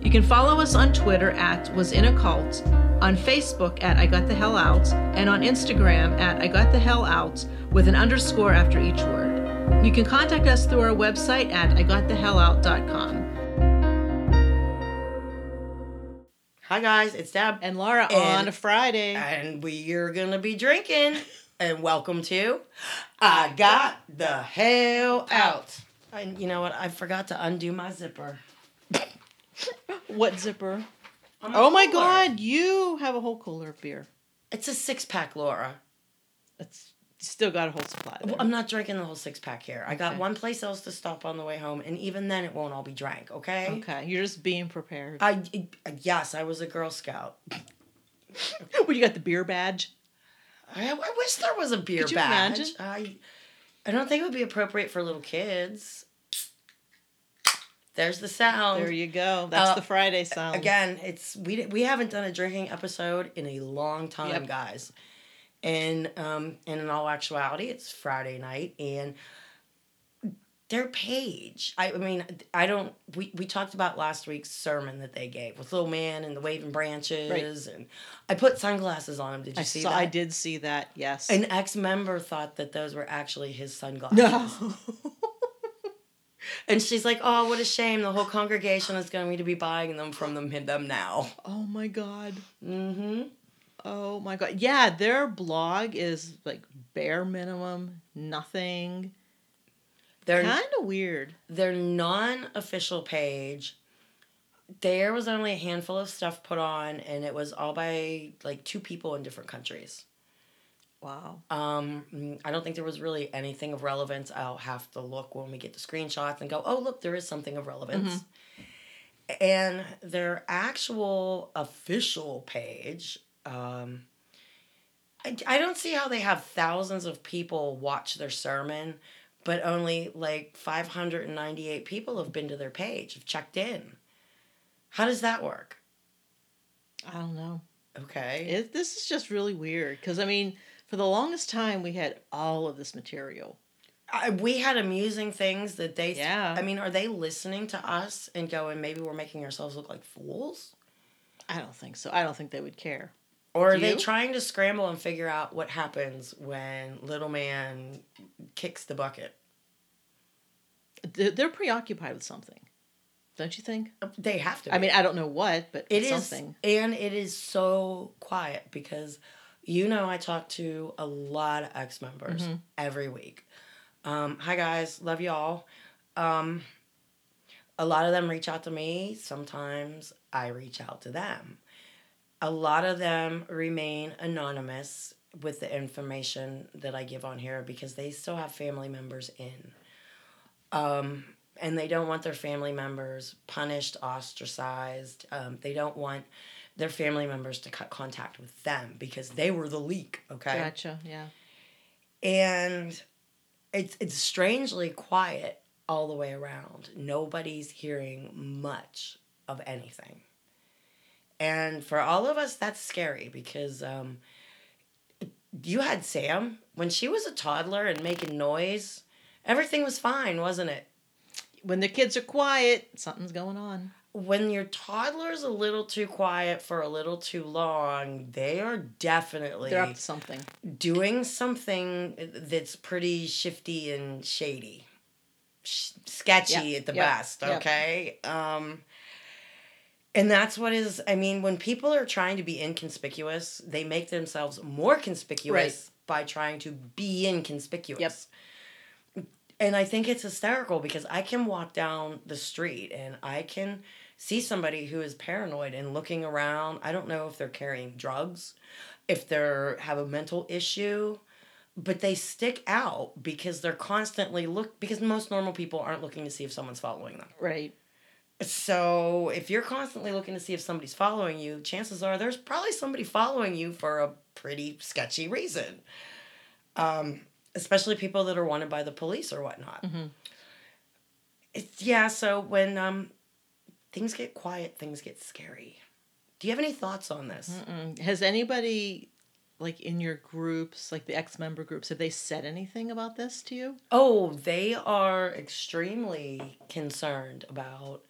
You can follow us on Twitter at Was In a Cult, on Facebook at I Got the Hell Out, and on Instagram at I Got the Hell Out with an underscore after each word. You can contact us through our website at IGotTheHellOut.com. Hi guys, it's Deb, And Laura And- on a Friday. and we're gonna be drinking. And welcome to I Got the Hell Out. And you know what? I forgot to undo my zipper. What zipper? my Oh my cooler. god, you have a whole cooler of beer. It's a six pack, Laura. It's still got a whole supply. Well, I'm not drinking the whole six pack here. I got Okay. one place else to stop on the way home, and even then, it won't all be drank. Okay. okay, you're just being prepared. I yes, I was a Girl Scout. when you got the beer badge. I, I wish there was a beer Could you badge. imagine? I I don't think it would be appropriate for little kids. There's the sound. There you go. That's Uh, the Friday sound. Again, it's we we haven't done a drinking episode in a long time, Yep. guys. And um and in all actuality, it's Friday night and their page. I, I mean, I don't. We, we talked about last week's sermon that they gave with little man and the waving branches, and I put sunglasses on him. Did you I see saw. that? I did see that. Yes. An ex member thought that those were actually his sunglasses. no. And she's like, "Oh, what a shame! The whole congregation is going to be buying them from them them now." oh my god. Mm-hmm. Oh my god. Yeah, their blog is like bare minimum, nothing. They're Kind of weird. their non-official page. There was only a handful of stuff put on, and it was all by like two people in different countries. Wow. Um, mm, I don't think there was really anything of relevance. I'll have to look when we get the screenshots and go, oh, look, there is something of relevance. And their actual official page, um, I, I don't see how they have thousands of people watch their sermon, but only like 598 people have been to their page, have checked in. How does that work? I don't know. Okay. It, this is just really weird because I mean, for the longest time we had all of this material. I, we had amusing things that they. Yeah. I mean, are they listening to us and going, maybe we're making ourselves look like fools? I don't think so. I don't think they would care. Or are Do they you? trying to scramble and figure out what happens when little man kicks the bucket? They're, they're preoccupied with something, don't you think? Uh, they have to. I mean, I don't know what, but it is, something. and it is so quiet because, you know, I talk to a lot of ex members Mm-hmm. every week. Um, hi guys, love y'all. Um, a lot of them reach out to me. Sometimes I reach out to them. A lot of them remain anonymous with the information that I give on here because they still have family members in. Um, and they don't want their family members punished, ostracized. Um, they don't want their family members to cut contact with them because they were the leak, okay? Gotcha. Yeah. and it's it's strangely quiet all the way around. Nobody's hearing much of anything. And for all of us that's scary because um you had Sam when she was a toddler and making noise, everything was fine, wasn't it? When the kids are quiet, something's going on. When your toddler's a little too quiet for a little too long, they are definitely They're up something. doing something that's pretty shifty and shady Sh- sketchy Yep, at the yep, best yep. okay um and that's what is i mean when people are trying to be inconspicuous they make themselves more conspicuous by trying to be inconspicuous Yep. and i think it's hysterical because i can walk down the street and i can see somebody who is paranoid and looking around i don't know if they're carrying drugs if they're have a mental issue but they stick out because they're constantly look because most normal people aren't looking to see if someone's following them Right. So if you're constantly looking to see if somebody's following you, chances are there's probably somebody following you for a pretty sketchy reason. Um, especially people that are wanted by the police or whatnot. Mm-hmm. It's, yeah, so when um, things get quiet, things get scary. Do you have any thoughts on this? Mm-mm. Has anybody, like in your groups, like the ex member groups, have they said anything about this to you? Oh, they are extremely concerned about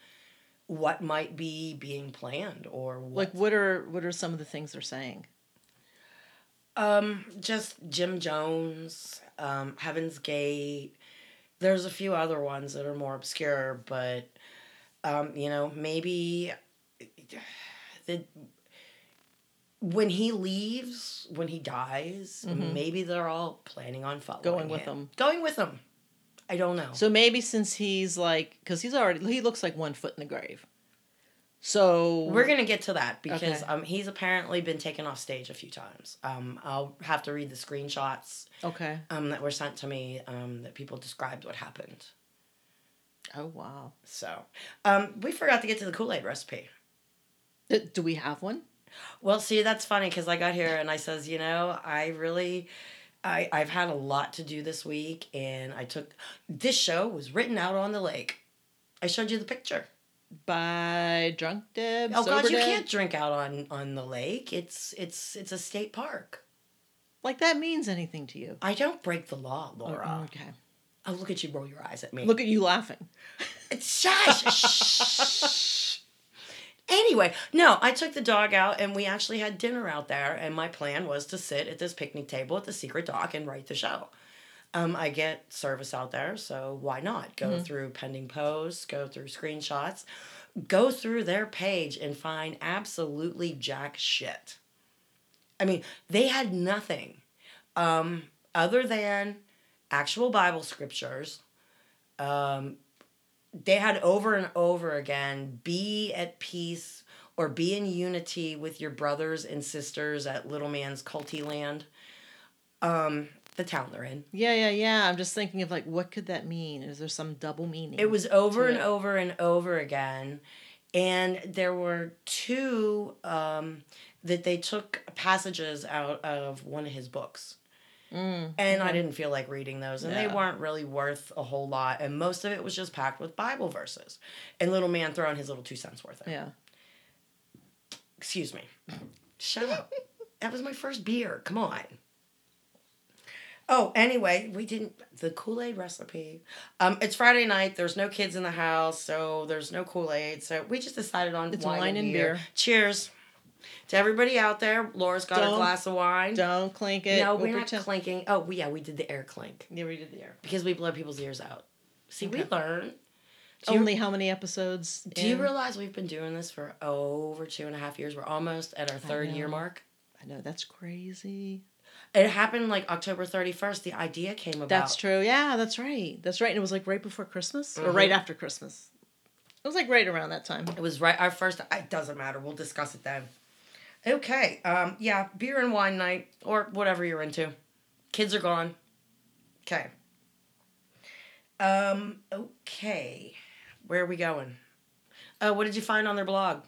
what might be being planned or what. Like, what are what are some of the things they're saying? Um, just Jim Jones, um, Heaven's Gate. There's a few other ones that are more obscure, but um, you know, maybe the when he leaves, when he dies, Mhm. maybe they're all planning on following Going with him. him. Going with him. I don't know. So maybe since he's like, because he's already he looks like one foot in the grave. So We're gonna get to that because Okay. um, he's apparently been taken off stage a few times. Um, I'll have to read the screenshots okay. um, that were sent to me um, that people described what happened. Oh wow. So um, we forgot to get to the Kool Aid recipe. Do we have one? Well, see, that's funny because I got here and I says, you know, I really, I I've had a lot to do this week, and I took this show was written out on the lake. I showed you the picture. By drunk Deb. Oh God, you Deb? can't drink out on on the lake. It's it's it's a state park. Like that means anything to you? I don't break the law, Oh, Laura. okay. Oh, look at you roll your eyes at me. Look at you laughing. Shush. Shh. Anyway, no, I took the dog out and we actually had dinner out there. And my plan was to sit at this picnic table at the Secret Dock and write the show. Um, I get service out there, so why not go through pending posts, go through screenshots, go through their page and find absolutely jack shit. I mean, they had nothing um, other than actual Bible scriptures. Um, they had over and over again be at peace or be in unity with your brothers and sisters at Little Man's Culty Land, um, the town they're in. Yeah, yeah, yeah. I'm just thinking of like, what could that mean? Is there some double meaning? It was over and it. over and over again. And there were two um, that they took passages out of one of his books. Mm, And I didn't feel like reading those, and they weren't really worth a whole lot. And most of it was just packed with Bible verses. And little man throwing his little two cents worth in. Yeah. Excuse me. Shut up. that was my first beer. Come on. Oh, anyway, we didn't the Kool Aid recipe. Um, it's Friday night. There's no kids in the house, so there's no Kool Aid. So we just decided on It's wine, wine and and beer. beer. Cheers to everybody out there. Laura's got a Don't- glass of wine. Don't clink it. no, We'll we're not pretend- clinking. Oh, we- yeah, we did the air clink Yeah, we did the air. because we blow people's ears out. See, we learn. Do you- Only how many episodes? Do you realize we've been doing this for over two and a half years? We're almost at our third year mark. I know that's crazy. It happened like October 31st. The idea came about. That's true. Yeah, that's right. That's right. And it was like right before Christmas or Mhm. right after Christmas. It was like right around that time. It was right our first it doesn't matter. We'll discuss it then. Okay. Um yeah, beer and wine night or whatever you're into. Kids are gone. Okay. Um okay. Where are we going? Oh, what did you find on their blog?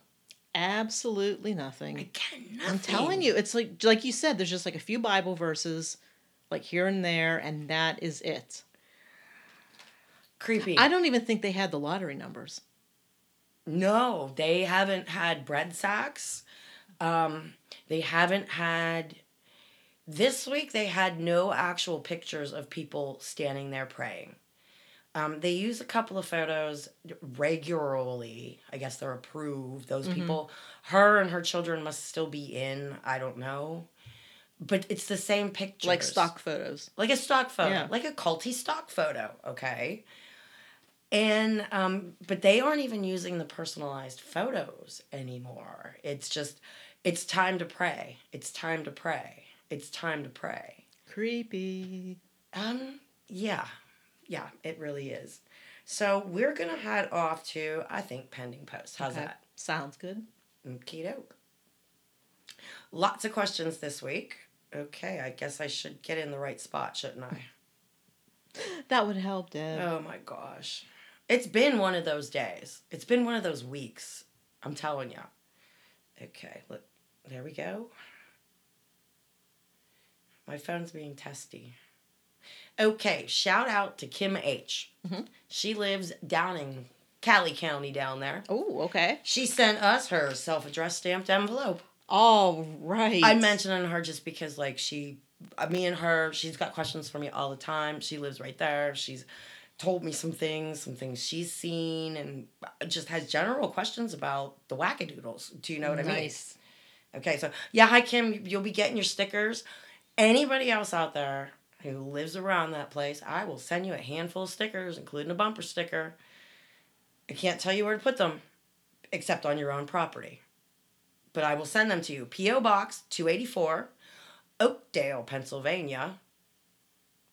Absolutely nothing. Again, nothing. I'm telling you, it's like like you said. There's just like a few Bible verses, like here and there, and that is it. Creepy. I don't even think they had the lottery numbers. No, they haven't had bread sacks. Um, they haven't had. This week, they had no actual pictures of people standing there praying. Um, they use a couple of photos regularly. I guess they're approved. Those Mhm. people, her and her children must still be in. I don't know. But it's the same pictures. Like stock photos. like a stock photo, Yeah. like a culty stock photo, okay? And um, but they aren't even using the personalized photos anymore. It's just, it's time to pray. It's time to pray. It's time to pray. Creepy. Um, yeah, yeah, it really is. So we're gonna head off to I think pending post. How's Okay. that? Sounds good. Okie doke. Lots of questions this week. Okay, I guess I should get in the right spot, shouldn't I? That would help, Deb. Oh my gosh. It's been one of those days. It's been one of those weeks. I'm telling you. Okay, look. There we go. My phone's being testy. Okay, shout out to Kim H. Mhm. She lives down in Cali County down there. Oh, okay. She sent us her self addressed stamped envelope. All right. I'm mentioning her just because, like, she, uh, me and her, she's got questions for me all the time. She lives right there. She's told me some things, some things she's seen, and just has general questions about the wackadoodles. Do you know what I mean? Nice. Okay, so yeah, hi Kim, you'll be getting your stickers. Anybody else out there who lives around that place, I will send you a handful of stickers, including a bumper sticker. I can't tell you where to put them, except on your own property. But I will send them to you. P.O. Box 284, Oakdale, Pennsylvania,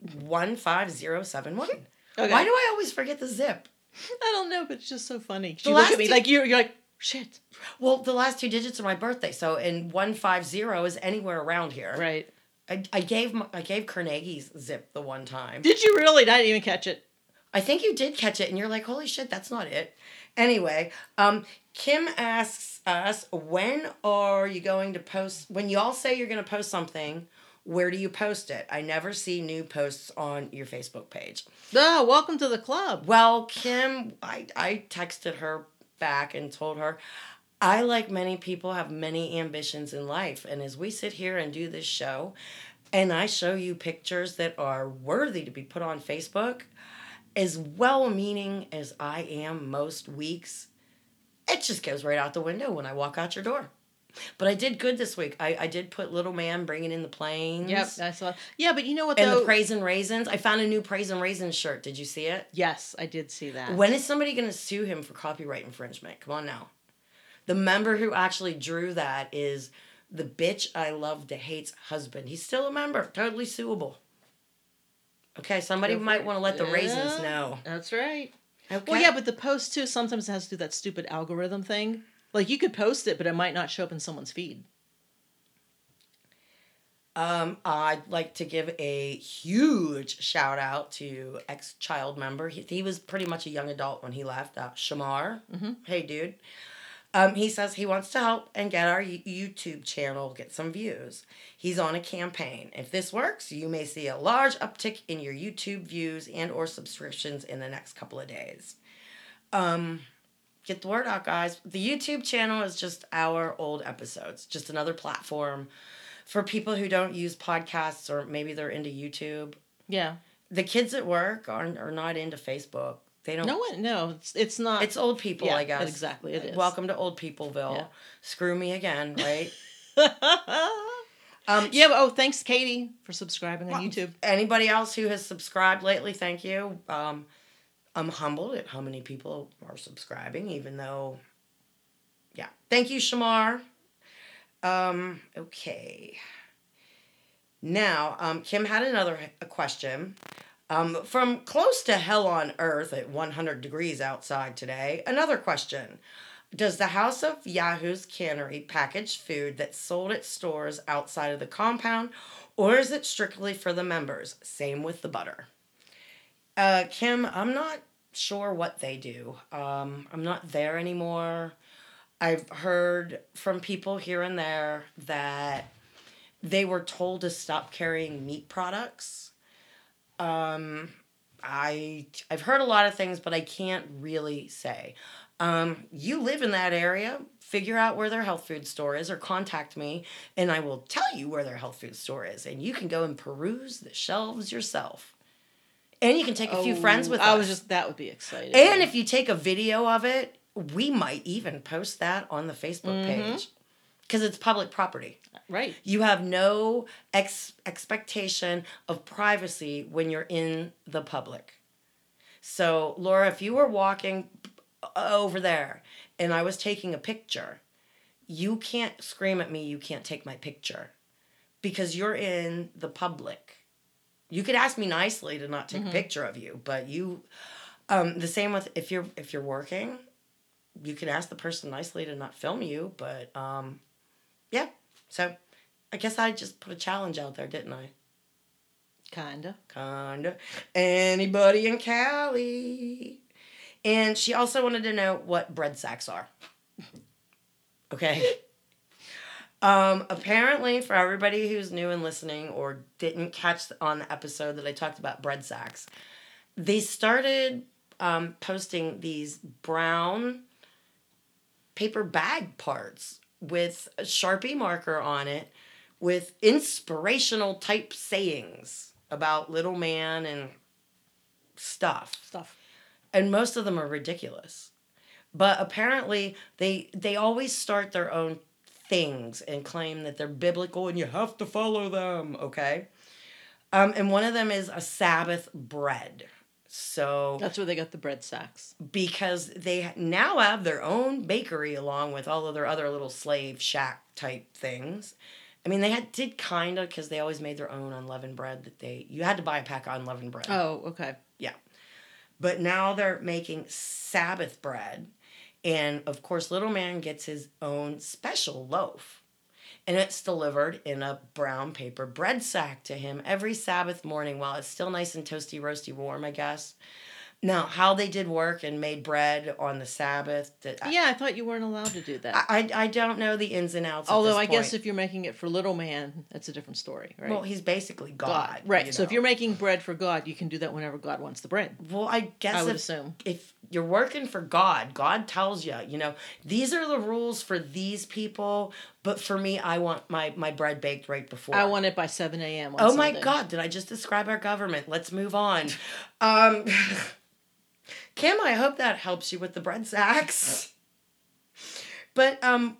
15071. Okay. Why do I always forget the zip? I don't know, but it's just so funny. The You look at me like you're, you're like, shit. Well, the last two digits are my birthday, so and 150 is anywhere around here. Right. I, I gave my, I gave Carnegie's zip the one time. Did you really? I didn't even catch it. I think you did catch it, and you're like, "Holy shit, that's not it." Anyway, um, Kim asks us, "When are you going to post? When y'all say you're going to post something, where do you post it? I never see new posts on your Facebook page." Ah, welcome to the club. Well, Kim, I I texted her back and told her. I, like many people, have many ambitions in life. And as we sit here and do this show, and I show you pictures that are worthy to be put on Facebook, as well meaning as I am most weeks, it just goes right out the window when I walk out your door. But I did good this week. I, I did put Little Man bringing in the planes. Yep, I saw. Yeah, but you know what And though? the Praise and Raisins. I found a new Praise and Raisins shirt. Did you see it? yes, I did see that. When is somebody going to sue him for copyright infringement? Come on now. The member who actually drew that is the bitch I love to hate's husband. He's still a member, totally suable. Okay, somebody Go might want to let the raisins know. That's right. Okay. Well, yeah, but the post too sometimes it has to do that stupid algorithm thing. Like you could post it, but it might not show up in someone's feed. Um, I'd like to give a huge shout out to ex child member. He, he was pretty much a young adult when he left. Uh, Shamar, Mhm. hey dude. Um, he says he wants to help and get our YouTube channel get some views. He's on a campaign. If this works, you may see a large uptick in your YouTube views and or subscriptions in the next couple of days. Um, get the word out, guys. The YouTube channel is just our old episodes, just another platform for people who don't use podcasts or maybe they're into YouTube. Yeah. The kids at work are, are not into Facebook. They don't. No one. No, it's it's not. It's old people, Yeah, I guess. exactly, it is. Welcome to Old Peopleville. Yeah. Screw me again, right? yeah. um, But, oh, thanks, Katie, for subscribing on Well, YouTube. Anybody else who has subscribed lately, thank you. Um, I'm humbled at how many people are subscribing, even though, yeah. Thank you, Shamar. Um, okay. Now, um, Kim had another question. Um, from close to hell on earth at 100 degrees outside today, another question. Does the House of Yahoo's Cannery package food that's sold at stores outside of the compound, or is it strictly for the members? Same with the butter. Uh, Kim, I'm not sure what they do. Um, I'm not there anymore. I've heard from people here and there that they were told to stop carrying meat products. Um, I I've heard a lot of things, but I can't really say. Um, you live in that area. Figure out where their health food store is, or contact me, and I will tell you where their health food store is, and you can go and peruse the shelves yourself. And you can take a few friends with Oh, I us. was just that would be exciting. And if you take a video of it, we might even post that on the Facebook Mhm. page because it's public property. right. You have no ex- expectation of privacy when you're in the public. So, Laura, if you were walking over there and I was taking a picture, you can't scream at me, you can't take my picture because you're in the public. You could ask me nicely to not take Mhm. a picture of you, but you um the same with if you're if you're working, you can ask the person nicely to not film you, but um yeah. So I guess I just put a challenge out there, didn't I? Kinda. Kinda. Anybody in Cali? And she also wanted to know what bread sacks are. Okay. Um, apparently, for everybody who's new and listening or didn't catch on the episode that I talked about bread sacks, they started um, posting these brown paper bag parts with a Sharpie marker on it with inspirational type sayings about little man and stuff. Stuff. And most of them are ridiculous. But apparently they they always start their own things and claim that they're biblical and you have to follow them, okay? Um, and one of them is a Sabbath bread. So That's where they got the bread sacks. because they now have their own bakery along with all of their other little slave shack type things. I mean, they had did kind of because they always made their own unleavened bread that they you had to buy a pack of unleavened bread. Oh, okay. Yeah, but now they're making Sabbath bread, and of course, little man gets his own special loaf, and it's delivered in a brown paper bread sack to him every Sabbath morning while it's still nice and toasty, roasty, warm. I guess. Now, how they did work and made bread on the Sabbath, that I- Yeah, I thought you weren't allowed to do that. I, I don't know the ins and outs. Although I guess if you're making it for little man, that's a different story, right? well, he's basically God, Right. you So if you're making bread for God, you can do that whenever God wants the bread. well, I guess I would if, assume. if you're working for God, God tells you, you know, these are the rules for these people, but for me, I want my my bread baked right before. I want it by 7 a.m. Oh my God! Did I just describe our government? Let's move on. Um, Kim, I hope that helps you with the bread sacks. But um,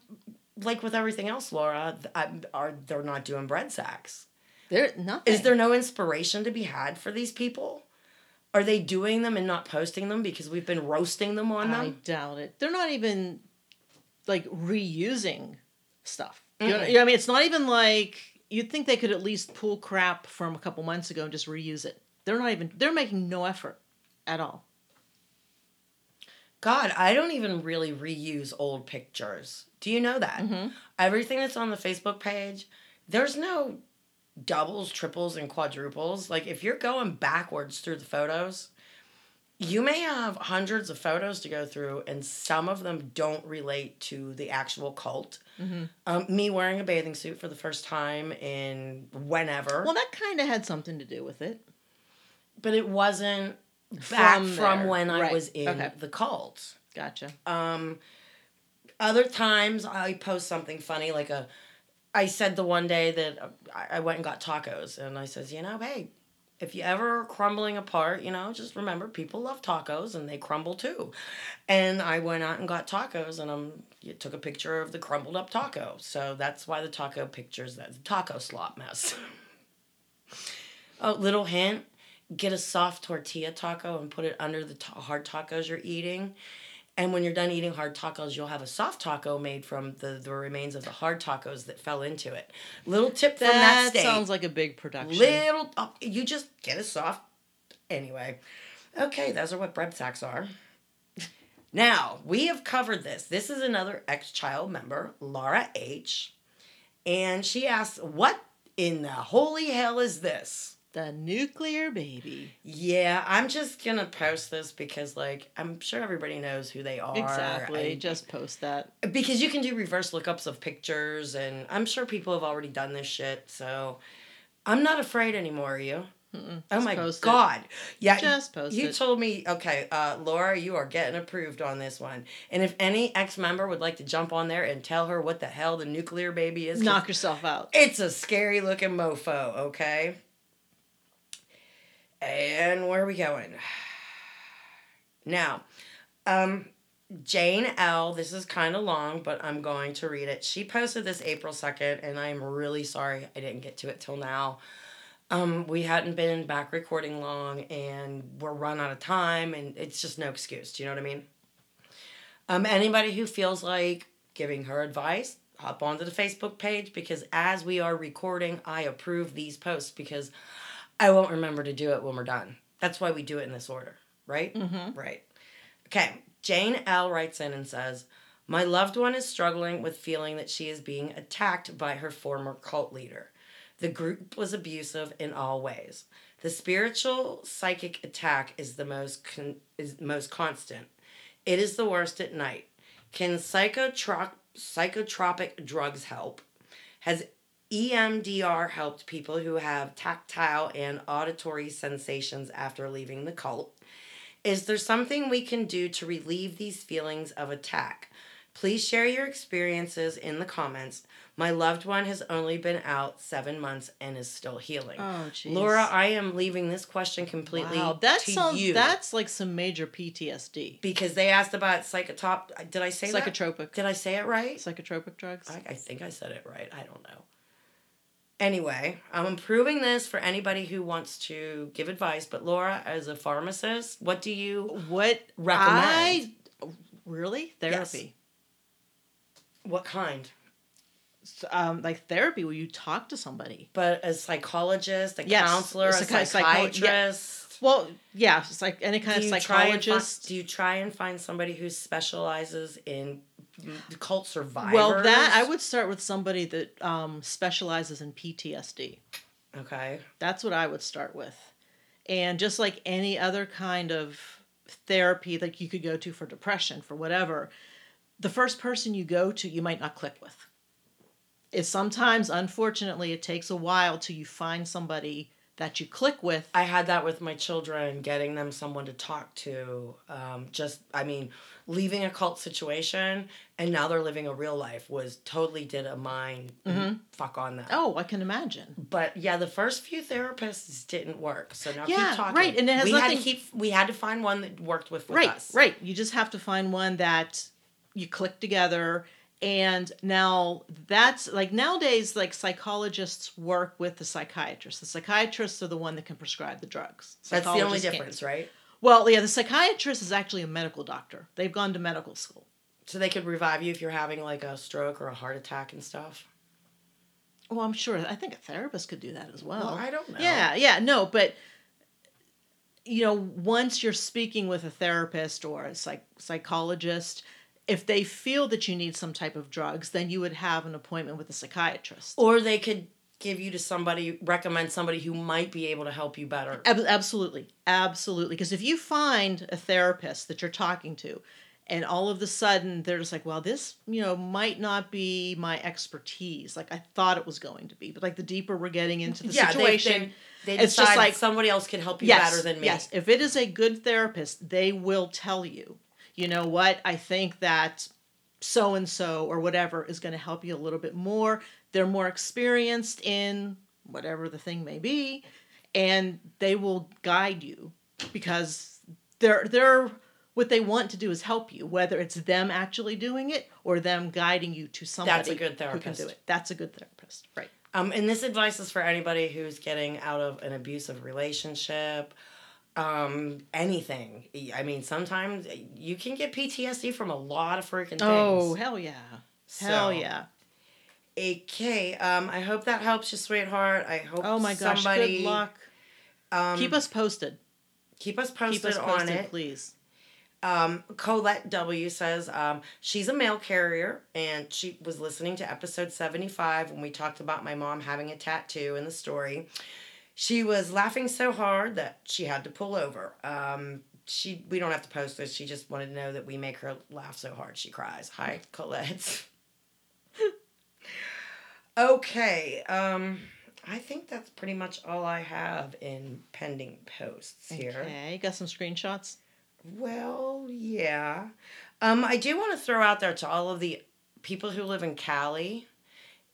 like with everything else, Laura, I, are they're not doing bread sacks? There, nothing. Is there no inspiration to be had for these people? Are they doing them and not posting them because we've been roasting them on them? I doubt it. They're not even like reusing stuff. You know, you know I mean? It's not even like you'd think they could at least pull crap from a couple months ago and just reuse it. They're not even. They're making no effort at all. God, I don't even really reuse old pictures. Do you know that? Mhm. Everything that's on the Facebook page, there's no doubles, triples, and quadruples. Like if you're going backwards through the photos, you may have hundreds of photos to go through, and some of them don't relate to the actual cult. Mhm. Um, me wearing a bathing suit for the first time in whenever, Well, that kind of had something to do with it. but it wasn't back From from, when I was in Okay. the cult. Gotcha. Um, other times I post something funny, like a. I said the one day that uh, I went and got tacos, and I says, you know, hey, if you ever are crumbling apart, you know, just remember people love tacos and they crumble too. And I went out and got tacos, and um, you took a picture of the crumbled up taco. So that's why the taco pictures that the taco slop mess. oh, little hint: get a soft tortilla taco and put it under the hard tacos you're eating. And when you're done eating hard tacos, you'll have a soft taco made from the, the remains of the hard tacos that fell into it. Little tip from that That state. sounds like a big production. Little, oh, you just get a soft. Anyway, okay, those are what bread sacks are. Now we have covered this. This is another ex-child member, Laura H, and she asks, "What in the holy hell is this?" The nuclear baby. Yeah, I'm just gonna post this because, like, I'm sure everybody knows who they are. Exactly. and- Just post that. because you can do reverse lookups of pictures, and I'm sure people have already done this shit. So I'm not afraid anymore. Are you? Mm-mm. Oh Just my post it. god! Yeah, Just post you it. told me. Okay, uh, Laura, you are getting approved on this one. And if any ex member would like to jump on there and tell her what the hell the nuclear baby is, Knock yourself out. it's a scary looking mofo. Okay. And where are we going? Now, um, Jane L. This is kind of long, but I'm going to read it. She posted this April 2nd, and I'm really sorry I didn't get to it till now. Um, we hadn't been back recording long, and we're run out of time, and it's just no excuse. Do you know what I mean? Um, anybody who feels like giving her advice, hop onto the Facebook page because as we are recording, I approve these posts because I won't remember to do it when we're done. That's why we do it in this order, right? Mm-hmm. Right. Okay. Jane L writes in and says, My loved one is struggling with feeling that she is being attacked by her former cult leader. The group was abusive in all ways. The spiritual psychic attack is the most con- is most constant. It is the worst at night. Can psychotrop- psychotropic drugs help? Has EMDR helped people who have tactile and auditory sensations after leaving the cult? Is there something we can do to relieve these feelings of attack? Please share your experiences in the comments. My loved one has only been out seven months and is still healing. Oh, jeez. Laura, I am leaving this question completely Wow, that to sounds you that's like some major PTSD. because they asked about psychotop. Did I say that? Psychotropic. Did I say it right? Psychotropic drugs. I, I think I said it right. I don't know. Anyway, I'm improving this for anybody who wants to give advice. But Laura, as a pharmacist, what do you what Recommend. I really therapy. what kind? Um, like therapy where you talk to somebody. But a psychologist, a Yes, counselor, a a psychi- psycho- yeah. Well, yeah, it's like any kind Do of and fi- psychologist. do you try and find somebody who specializes in cult survivors? Well, that I would start with somebody that um, specializes in PTSD. Okay. That's what I would start with. And just like any other kind of therapy that you could go to for depression, for whatever, the first person you go to, you might not click with. It's sometimes, unfortunately, it takes a while till you find somebody that you click with. I had that with my children, getting them someone to talk to. Um, just, I mean, leaving a cult situation and now they're living a real life was totally did a mind fuck on that. Oh, I can imagine. But yeah, the first few therapists didn't work. So now Yeah, keep talking. right, and it has we had nothing- to keep. We had to find one that worked with, with right, us. right. You just have to find one that you click together. And now that's like nowadays, like psychologists work with the psychiatrists. The psychiatrists are the one that can prescribe the drugs. That's the only Psychologists can't. difference, right? Well, yeah, the psychiatrist is actually a medical doctor. They've gone to medical school. So they could revive you if you're having like a stroke or a heart attack and stuff. Well, I'm sure. I think a therapist could do that as well. Well, I don't know. Yeah, yeah, no, but you know, once you're speaking with a therapist or a psych- psychologist, if they feel that you need some type of drugs, then you would have an appointment with a psychiatrist. Or they could give you to somebody, recommend somebody who might be able to help you better. Ab- absolutely, absolutely. Because if you find a therapist that you're talking to, and all of a sudden they're just like, well, this you know might not be my expertise. Like I thought it was going to be, but like the deeper we're getting into the yeah, situation, they, they, they it's just like- somebody else can help you yes, better than me. Yes, if it is a good therapist, they will tell you, you know what, I think that so and so or whatever is going to help you a little bit more. They're more experienced in whatever the thing may be, and they will guide you because they're they're what they want to do is help you, whether it's them actually doing it or them guiding you to somebody good who can therapist. do it. That's a good therapist, right? Um, and this advice is for anybody who's getting out of an abusive relationship, um, anything. I mean, sometimes you can get PTSD from a lot of freaking things. Oh hell yeah, hell yeah. Okay, um, I hope that helps you, sweetheart. I hope Oh my gosh, somebody, good luck. Um, Keep us posted. keep us posted, Keep us posted, on it. please. Um, Colette W says um, she's a mail carrier and she was listening to episode 75 when we talked about my mom having a tattoo in the story. She was laughing so hard that she had to pull over. Um, she we don't have to post this. She just wanted to know that we make her laugh so hard she cries. Hi, Colette. okay. Um, I think that's pretty much all I have in pending posts here. Okay, you got some screenshots. Well, yeah. Um, I do want to throw out there to all of the people who live in Cali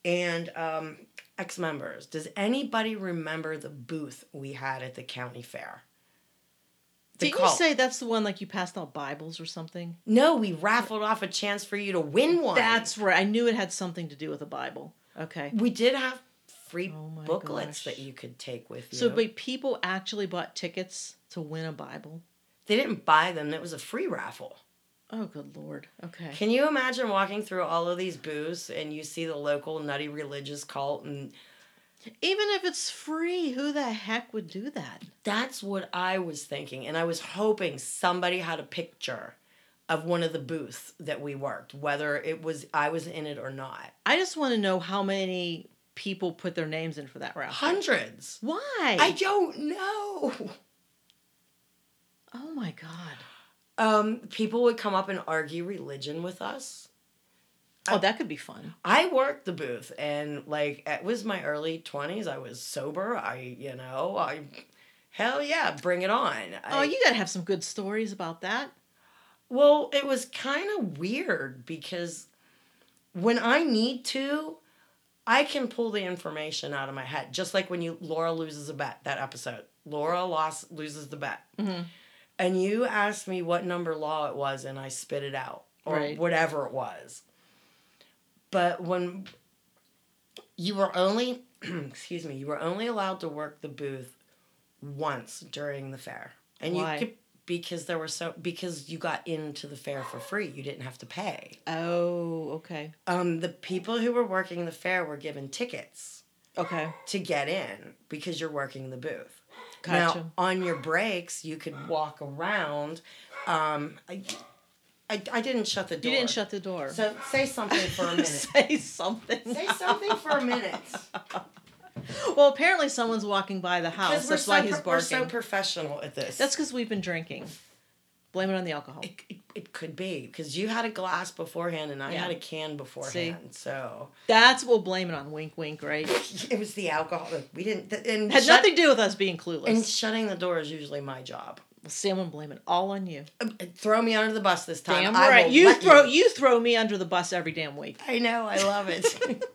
and um, ex members. Does anybody remember the booth we had at the county fair? The Didn't cult. you say that's the one like you passed out Bibles or something? No, we raffled off a chance for you to win one. That's right. I knew it had something to do with a Bible. Okay. we did have free Oh booklets gosh. that you could take with you. So, but people actually bought tickets to win a Bible. they didn't buy them. It was a free raffle. Oh, good lord. Okay. Can you imagine walking through all of these booths and you see the local nutty religious cult and Even if it's free, who the heck would do that? That's what I was thinking. And I was hoping somebody had a picture of one of the booths that we worked, whether it was I was in it or not. I just want to know how many people put their names in for that raffle? Hundreds. Why? I don't know. oh my god. Um, people would come up and argue religion with us. Oh, that could be fun. I worked the booth and like it was my early 20s. I was sober. I, you know, I hell yeah, bring it on. Oh, I, you got to have some good stories about that. Well, it was kind of weird because when I need to, I can pull the information out of my head. Just like when you Laura loses a bet that episode. Laura lost loses the bet. Mhm. And you asked me what number law it was and I spit it out or Right. whatever it was. But when you were only excuse me, you were only allowed to work the booth once during the fair. And Why? you could because there were so because you got into the fair for free. You didn't have to pay. Oh, okay. Um the people who were working the fair were given tickets Okay. to get in because you're working the booth. Gotcha. Now, on your breaks, you could walk around. Um, I, I, I didn't shut the door. You didn't shut the door. So say something for a minute. Say something. say something for a minute. well, apparently someone's walking by the house. That's why so he's pro- we're barking. so professional at this. That's because we've been drinking. Blame it on the alcohol. it, it, it could be because you had a glass beforehand and I Yeah. had a can beforehand. So That's what we'll blame it on. Wink, wink, right? it was the alcohol. We didn't. And Had shut- nothing to do with us being clueless. And shutting the door is usually my job. Well, Sam will blame it all on you. Um, Throw me under the bus this time. Damn I right. You throw you throw me under the bus every damn week. I know. I love it.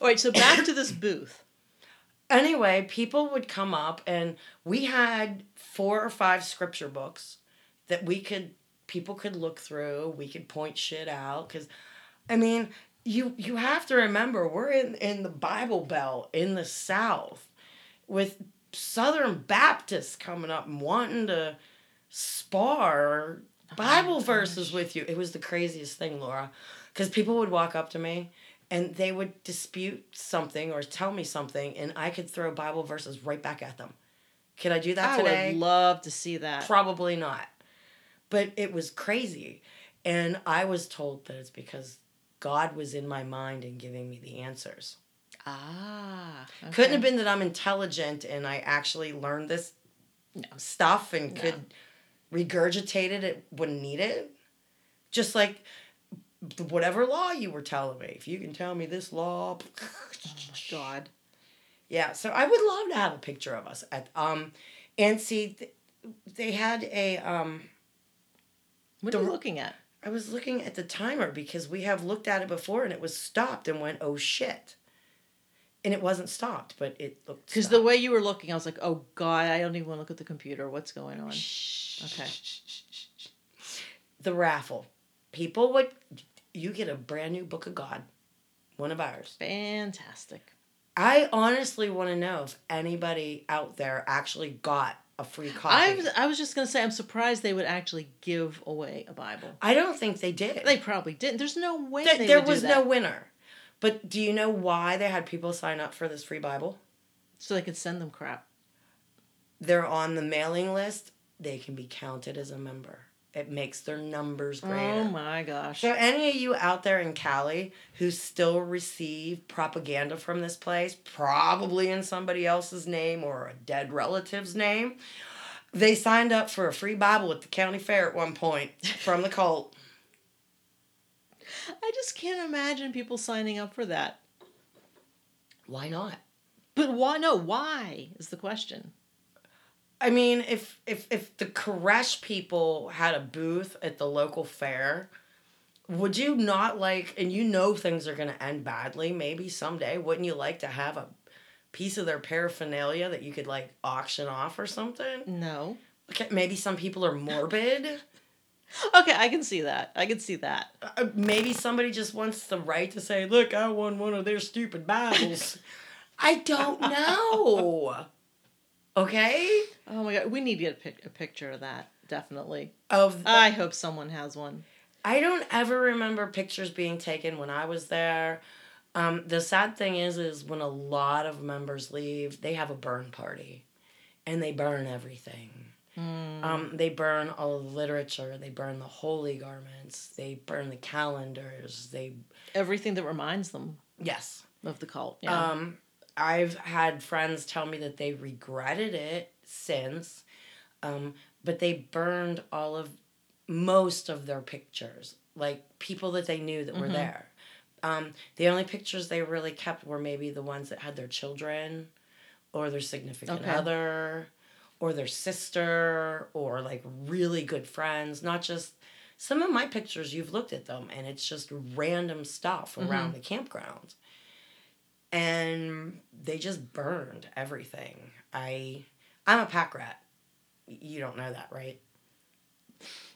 All right, so back to this booth. anyway, people would come up and we had four or five scripture books that we could people could look through. We could point shit out cuz I mean, you you have to remember we're in in the Bible Belt in the South with Southern Baptists coming up and wanting to spar oh Bible verses with you. It was the craziest thing, Laura, cuz people would walk up to me and they would dispute something or tell me something and I could throw Bible verses right back at them. Could I do that I today? I would love to see that. Probably not. But it was crazy. And I was told that it's because God was in my mind and giving me the answers. Ah. Couldn't have been that I'm intelligent and I actually learned this stuff and No. could regurgitate it at- when needed. Just like whatever law you were telling me. If you can tell me this law. Oh god. Yeah, so I would love to have a picture of us at um and see th- they had a um What are you looking at? I was looking at the timer because we have looked at it before and it was stopped and went, "Oh shit." And it wasn't stopped, but it looked Because the way you were looking, I was like, oh god, I don't even want to look at the computer. What's going on? Okay. the raffle. People would you get a brand new book of God. One of ours. Fantastic. I honestly want to know if anybody out there actually got a free copy. I was, I was just gonna say, I'm surprised they would actually give away a Bible. I don't think they did. They probably didn't. There's no way There, they there was no winner. But do you know why they had people sign up for this free Bible? so they could send them crap. They're on the mailing list. They can be counted as a member. It makes their numbers oh greater. Oh my gosh. So any of you out there in Cali who still receive propaganda from this place, probably in somebody else's name or a dead relative's name, they signed up for a free Bible at the county fair at one point from the cult. I just can't imagine people signing up for that. Why not? But why? No, why is the question. I mean, if if if the Koresh people had a booth at the local fair, would you not like? And you know things are going to end badly. Maybe someday, wouldn't you like to have a piece of their paraphernalia that you could like auction off or something? No. Okay, maybe some people are morbid. Okay, I can see that. I can see that. Uh, maybe somebody just wants the right to say, "Look, I won one of their stupid Bibles." I don't know. Okay. Oh my god, we need to get a, pic- a picture of that. Definitely. Of I hope someone has one. I don't ever remember pictures being taken when I was there. Um, the sad thing is, is when a lot of members leave, they have a burn party, and they burn everything. Hmm. Um, they burn all the literature. They burn the holy garments. They burn the calendars. They Everything that reminds them. yes, of the cult. Yeah. Um, I've had friends tell me that they regretted it since, um, but they burned all of most of their pictures, like people that they knew that were Mhm. there. Um, the only pictures they really kept were maybe the ones that had their children, or their significant Okay. other, or their sister, or like really good friends. Not just some of my pictures. You've looked at them, and it's just random stuff around the campground and they just burned everything. I I'm a pack rat. You don't know that, right?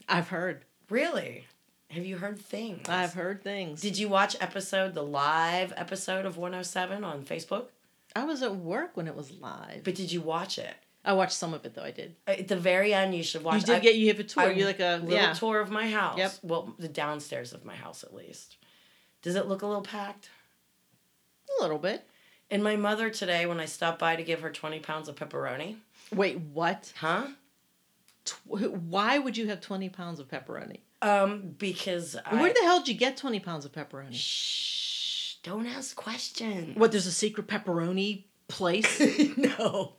I've heard. Really? Have you heard things? I've heard things. Did you watch episode the live episode of 107 on Facebook? I was at work when it was live. But did you watch it? I watched some of it though. I did. At the very end, you should watch. you did I- get you have a tour. You like a little yeah. tour of my house. Yep. Well, the downstairs of my house at least. Does it look a little packed? A little bit. And my mother today, when I stopped by to give her 20 pounds of pepperoni, Wait, what? huh? Why would you have twenty pounds of pepperoni? Um, because I. Where the hell did you get twenty pounds of pepperoni? Shh! Don't ask questions. What? There's a secret pepperoni place. no.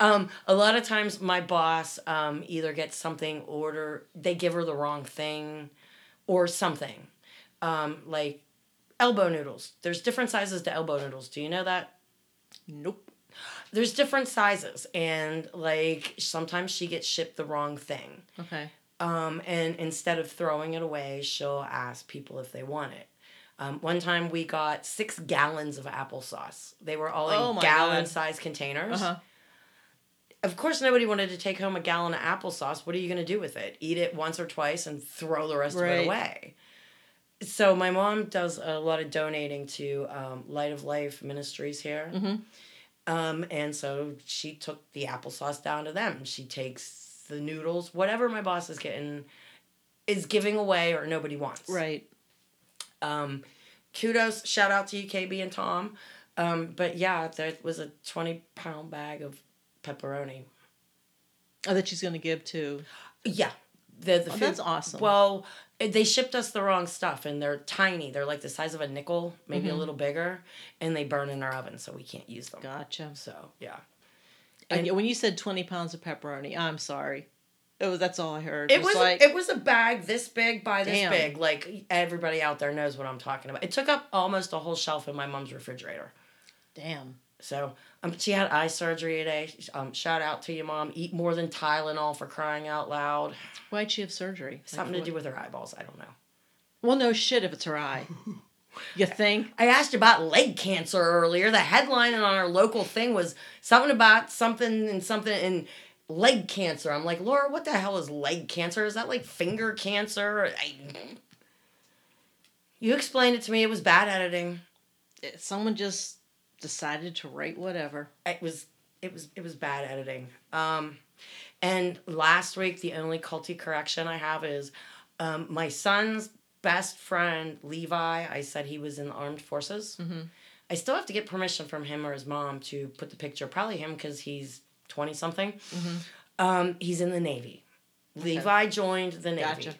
Um, a lot of times my boss um, either gets something order they give her the wrong thing or something. Um, like elbow noodles. There's different sizes to elbow noodles. Do you know that? nope. There's different sizes and like sometimes she gets shipped the wrong thing. Okay. Um, and instead of throwing it away, she'll ask people if they want it. Um, one time we got six gallons of applesauce. They were all Oh in my gallon God. sized containers. Uh huh. Of course, nobody wanted to take home a gallon of applesauce. What are you going to do with it? Eat it once or twice and throw the rest of it away. So my mom does a lot of donating to um, Light of Life Ministries here. Mhm. Um, and so she took the applesauce down to them. She takes the noodles, whatever my boss is getting, is giving away or nobody wants. Right. Um, kudos, shout out to you, KB and Tom. Um, but yeah, there was a 20 pound bag of pepperoni. Oh, that she's gonna give to. Yeah. The, the Oh, food, that's awesome. Well, they shipped us the wrong stuff and they're tiny. They're like the size of a nickel, maybe a Mhm. little bigger, and they burn in our oven, so we can't use them. Gotcha. So, yeah. And And- when you said twenty pounds of pepperoni, I'm sorry. It was that's all I heard. It was like it was a bag this big by this Damn. big. Like everybody out there knows what I'm talking about. It took up almost a whole shelf in my mom's refrigerator. damn. So um, she had eye surgery today. Um, shout out to your mom. Eat more than Tylenol for crying out loud. Why'd she have surgery? Like, Something to do with her eyeballs. I don't know. Well, no shit if it's her eye. You think? I asked about leg cancer earlier. The headline on our local thing was something about something and something and leg cancer. I'm like, Laura, what the hell is leg cancer? Is that like finger cancer? I... You explained it to me. It was bad editing. Someone just decided to write whatever. It was it was it was bad editing. Um, and last week the only culty correction I have is um, my son's best friend Levi. I said he was in the armed forces. Mm-hmm. I still have to get permission from him or his mom to put the picture. Probably him because he's twenty something. Mm-hmm. Um, he's in the Navy. Okay. Levi joined the Navy. Gotcha.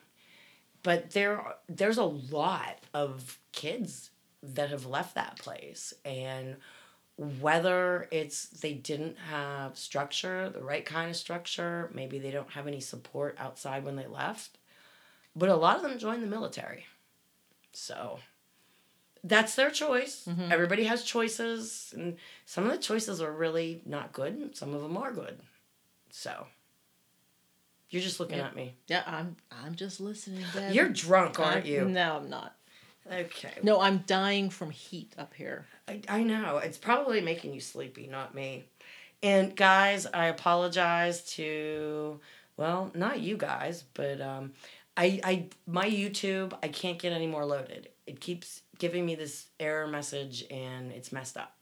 But there, there's a lot of kids that have left that place, and whether it's they didn't have structure, the right kind of structure, maybe they don't have any support outside when they left, but a lot of them joined the military. So that's their choice. Mhm. Everybody has choices, and some of the choices are really not good, and some of them are good. So you're just looking Yeah. at me. Yeah, I'm. I'm just listening. Deb. You're drunk, aren't I- you? No, I'm not. Okay. No, I'm dying from heat up here. I, I know. It's probably making you sleepy, not me. And guys, I apologize to well, not you guys, but um I I my YouTube, I can't get any more loaded. It keeps giving me this error message and it's messed up.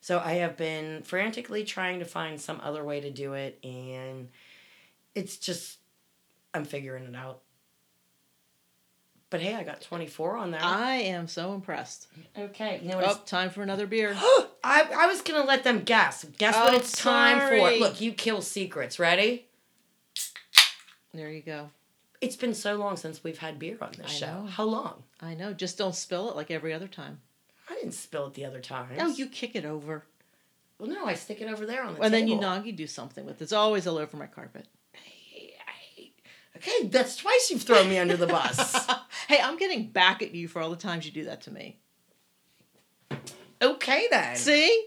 So I have been frantically trying to find some other way to do it and it's just I'm figuring it out. But hey, I got 24 on there. I am so impressed. okay. You know what oh, it's Oh, time for another beer. I, I was gonna let them guess. Guess what Oh, it's time for. Look, you kill secrets. Ready? There you go. It's been so long since we've had beer on this I show. know. How long? I know. Just don't spill it like every other time. I didn't spill it the other time. No, you kick it over. Well, no, I stick it over there on the And table. then you noggy do something with it. It's always all over my carpet. Okay, that's twice you've thrown me under the bus. hey, I'm getting back at you for all the times you do that to me. okay then. See?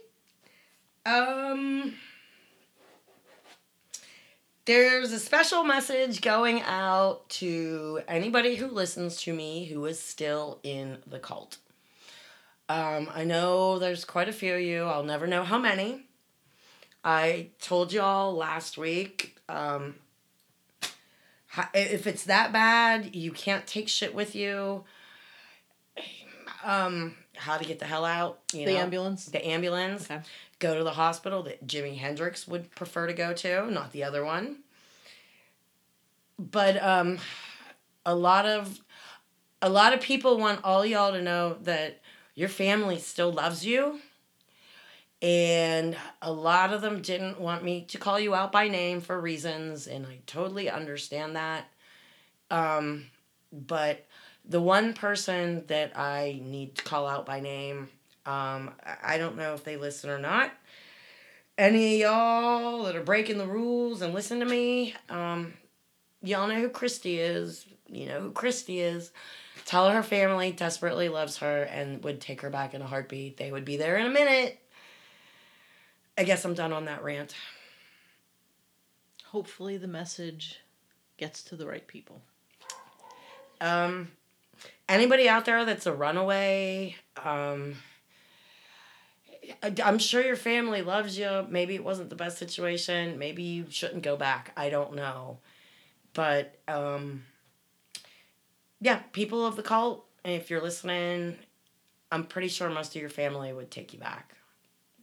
Um, there's a special message going out to anybody who listens to me who is still in the cult. Um, I know there's quite a few of you. I'll never know how many. I told y'all last week. Um, if it's that bad, you can't take shit with you. Um, how to get the hell out? You The know? ambulance? The ambulance Okay. go to the hospital that Jimi Hendrix would prefer to go to, not the other one. But um a lot of a lot of people want all y'all to know that your family still loves you. And a lot of them didn't want me to call you out by name for reasons, and I totally understand that. Um, but the one person that I need to call out by name, um, I- don't know if they listen or not. Any of y'all that are breaking the rules and listen to me, um, y'all know who Christy is. You know who Christy is. Tell her her family desperately loves her and would take her back in a heartbeat. They would be there in a minute. I guess I'm done on that rant. Hopefully the message gets to the right people. Um, anybody out there that's a runaway, um, I'm sure your family loves you. Maybe it wasn't the best situation. Maybe you shouldn't go back. I don't know. But um, yeah, people of the cult, if you're listening, I'm pretty sure most of your family would take you back.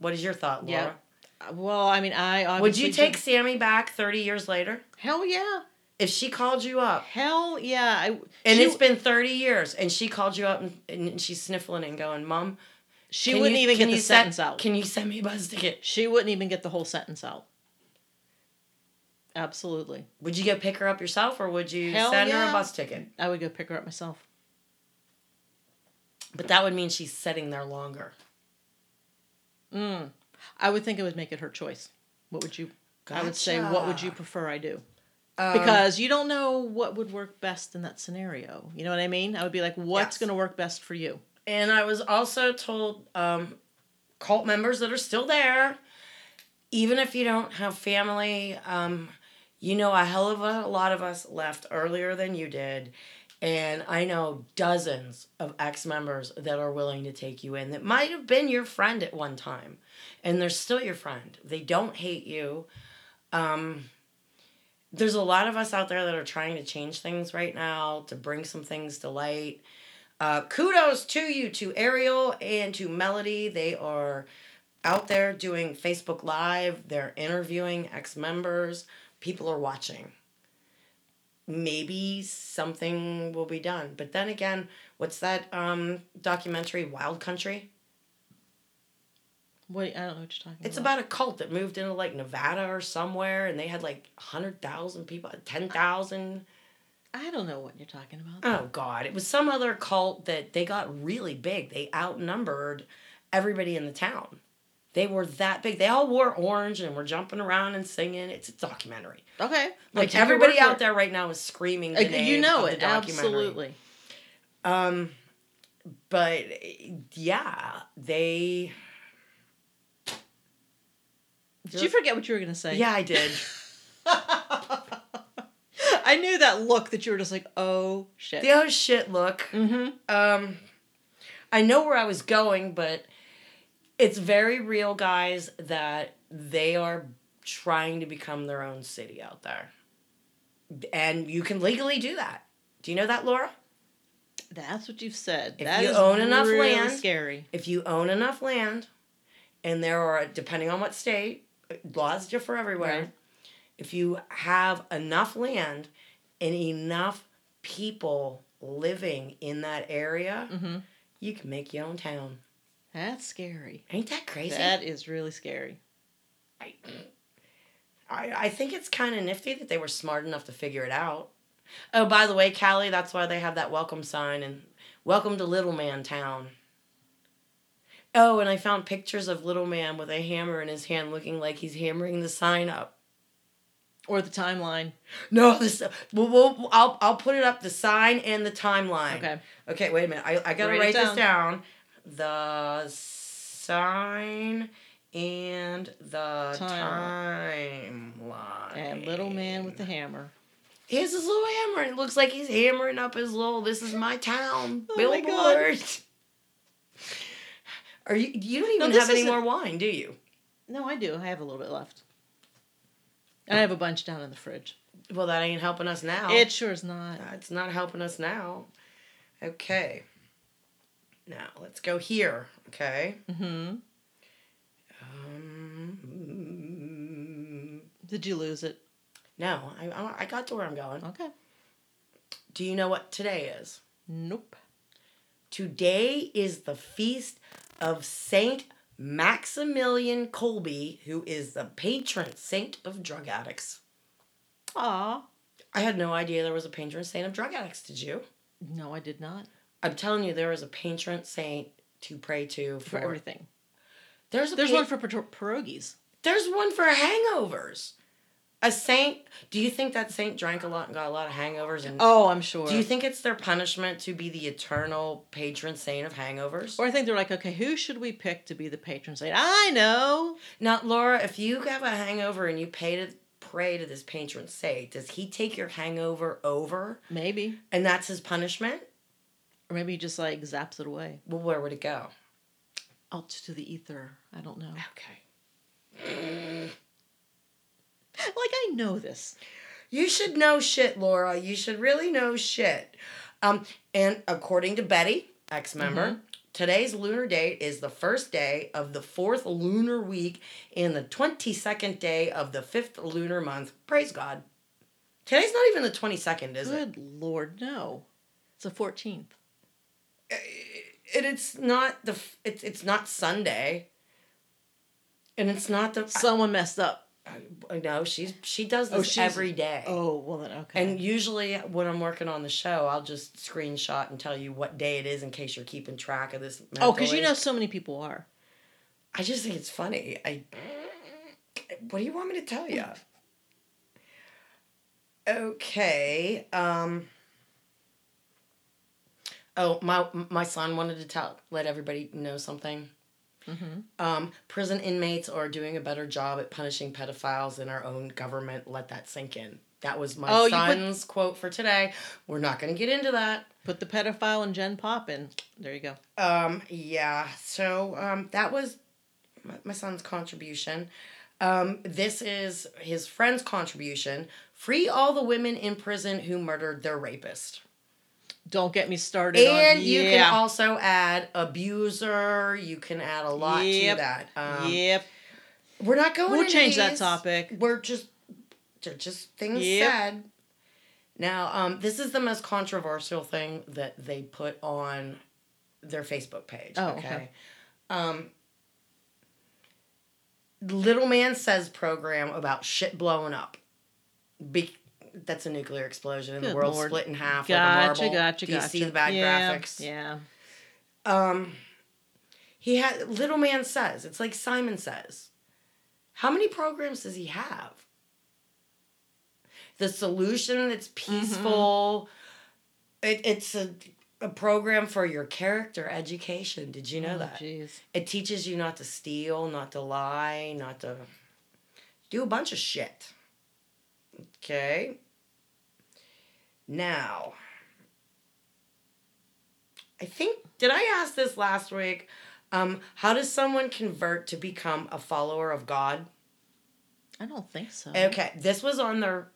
What is your thought, Laura? Yeah, Uh, Well, I mean, I Would you take Sammy back 30 years later? Hell yeah. If she called you up Hell yeah. I, and she, it's been 30 years and she called you up and, and she's sniffling and going, Mom, she wouldn't you- even get the sentence send, out. Can you send me a bus ticket? she wouldn't even get the whole sentence out. Absolutely. Would you go pick her up yourself or would you Hell send her a bus ticket? I would go pick her up myself. But that would mean she's sitting there longer. Mm. I would think it would make it her choice. What would you? I would say, what would you prefer I do? Um, Because you don't know what would work best in that scenario. You know what I mean? I would be like, what's Yes. going to work best for you? And I was also told um, cult members that are still there, even if you don't have family, um, you know, a hell of a lot of us left earlier than you did. And I know dozens of ex members that are willing to take you in that might have been your friend at one time. And they're still your friend. They don't hate you. Um, there's a lot of us out there that are trying to change things right now, to bring some things to light. Uh, kudos to you, to Ariel and to Melody. They are out there doing Facebook Live. They're interviewing ex members. People are watching. Maybe something will be done. But then again, what's that um, documentary, Wild Country? What I don't know what you're talking about. It's about. about a cult that moved into like Nevada or somewhere and they had like 100,000 people, 10,000. I don't know what you're talking about. Oh God! It was some other cult that they got really big. They outnumbered everybody in the town. They were that big. They all wore orange and were jumping around and singing. It's a documentary. Okay. Like everybody out there right now is screaming. The name you know it absolutely. Um, but yeah, they. Did you forget what you were gonna say? Yeah, I did. I knew that look that you were just like, oh shit. the oh shit look. Mm-hmm. Um, I know where I was going, but it's very real, guys, that they are trying to become their own city out there. And you can legally do that. Do you know that, Laura? That's what you've said. If That you is own enough really land- scary. If you own enough land, and there are, depending on what state, laws differ everywhere. Right. If you have enough land and enough people living in that area, Mm-hmm. you can make your own town. That's scary. Ain't that crazy? That is really scary. I, I, I think it's kind of nifty that they were smart enough to figure it out. Oh, by the way, Callie, that's why they have that welcome sign and welcome to Little Man Town. Oh, and I found pictures of little man with a hammer in his hand, looking like he's hammering the sign up. Or the timeline. No, this. Well, we'll, I'll I'll put it up the sign and the timeline. Okay. Okay. Wait a minute. I I gotta Write write, it this down. The sign and the Timeline. timeline. And little man with the hammer. He has his little hammer. It looks like he's hammering up his little. This is my town Oh billboard. Are you? You don't even this have any more wine, do you? No, I do. I have a little bit left. I have a bunch down in the fridge. Well, that ain't helping us now. It sure is not. It's not helping us now. Okay. Now let's go here. Okay. Mm-hmm. Um, Did you lose it? no, I- I I got to where I'm going. Okay. Do you know what today is? Nope. Today is the feast of Saint Maximilian Kolbe, who is the patron saint of drug addicts. Ah. I had no idea there was a patron saint of drug addicts. Did you? No, I did not. I'm telling you, there is a patron saint to pray to For for, everything. There's a There's pa- one for pierogies. There's one for hangovers. A saint. Do you think that saint drank a lot and got a lot of hangovers? And Oh, I'm sure. do you think it's their punishment to be the eternal patron saint of hangovers? or I think they're like, okay, who should we pick to be the patron saint? I know. Now, Laura, if you have a hangover and you pay to pray to this patron saint, does he take your hangover over, Maybe. and that's his punishment? Or maybe he just like zaps it away. Well, where would it go? Out to the ether. I don't know. Okay. Like I know this. You should know shit, Laura. You should really know shit. Um, and according to Betty, ex member, today's lunar date is the first day of the fourth lunar week and the 22nd day of the fifth lunar month. Praise God. Today's not even the 22nd, is it? Good lord, no. It's the 14th. And it's not the it's it's not Sunday. And it's not the Someone messed up. I know she's she does Oh, this she's- every day. Oh, well then, okay. And usually when I'm working on the show, I'll just screenshot and tell you what day it is in case you're keeping track of this. oh, because you know so many people are. I just think it's funny. I. What do you want me to tell you? Okay. Um. Oh, my my son wanted to tell let everybody know something. Mm-hmm. Um, prison inmates are doing a better job at punishing pedophiles than our own government. Let that sink in. That was my Oh, you put- son's quote for today. We're not going to get into that. Put the pedophile and Jen Pop in. There you go. Um, yeah. So um, that was my, my son's contribution. Um, this is his friend's contribution. Free all the women in prison who murdered their rapist. Don't get me started And on you yeah. can also add abuser. You can add a lot Yep. to that. Um, yep. We're not going. We'll change that topic. We're just, they're just things Yep. said. Now, um, this is the most controversial thing that they put on their Facebook page. Oh, okay. okay. Um, Little Man Says program about shit blowing up. Be- that's a nuclear explosion and the Good world Lord. split in half. Gotcha, like a marble. gotcha, Do you gotcha. see the bad yeah, graphics? Yeah. Um, he had Little Man Says. It's like Simon Says. How many programs does he have? The solution that's peaceful. It, it's a, a program for your character education. Did you know Oh, that? Jeez. It teaches you not to steal, not to lie, not to do a bunch of shit. Okay. Now, I think did I ask this last week? Um, how does someone convert to become a follower of God? I don't think so. Okay, this was on their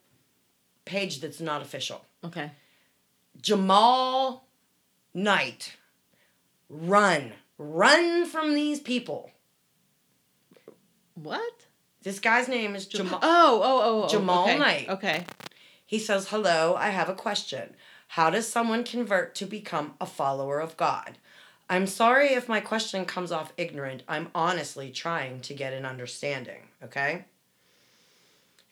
page that's not official. Okay. Jamal Knight, run, run from these people. What? This guy's name is Jamal. Oh, oh, oh, oh. Jamal okay. Knight. Okay. He says, Hello, I have a question. How does someone convert to become a follower of God? I'm sorry if my question comes off ignorant. I'm honestly trying to get an understanding, okay?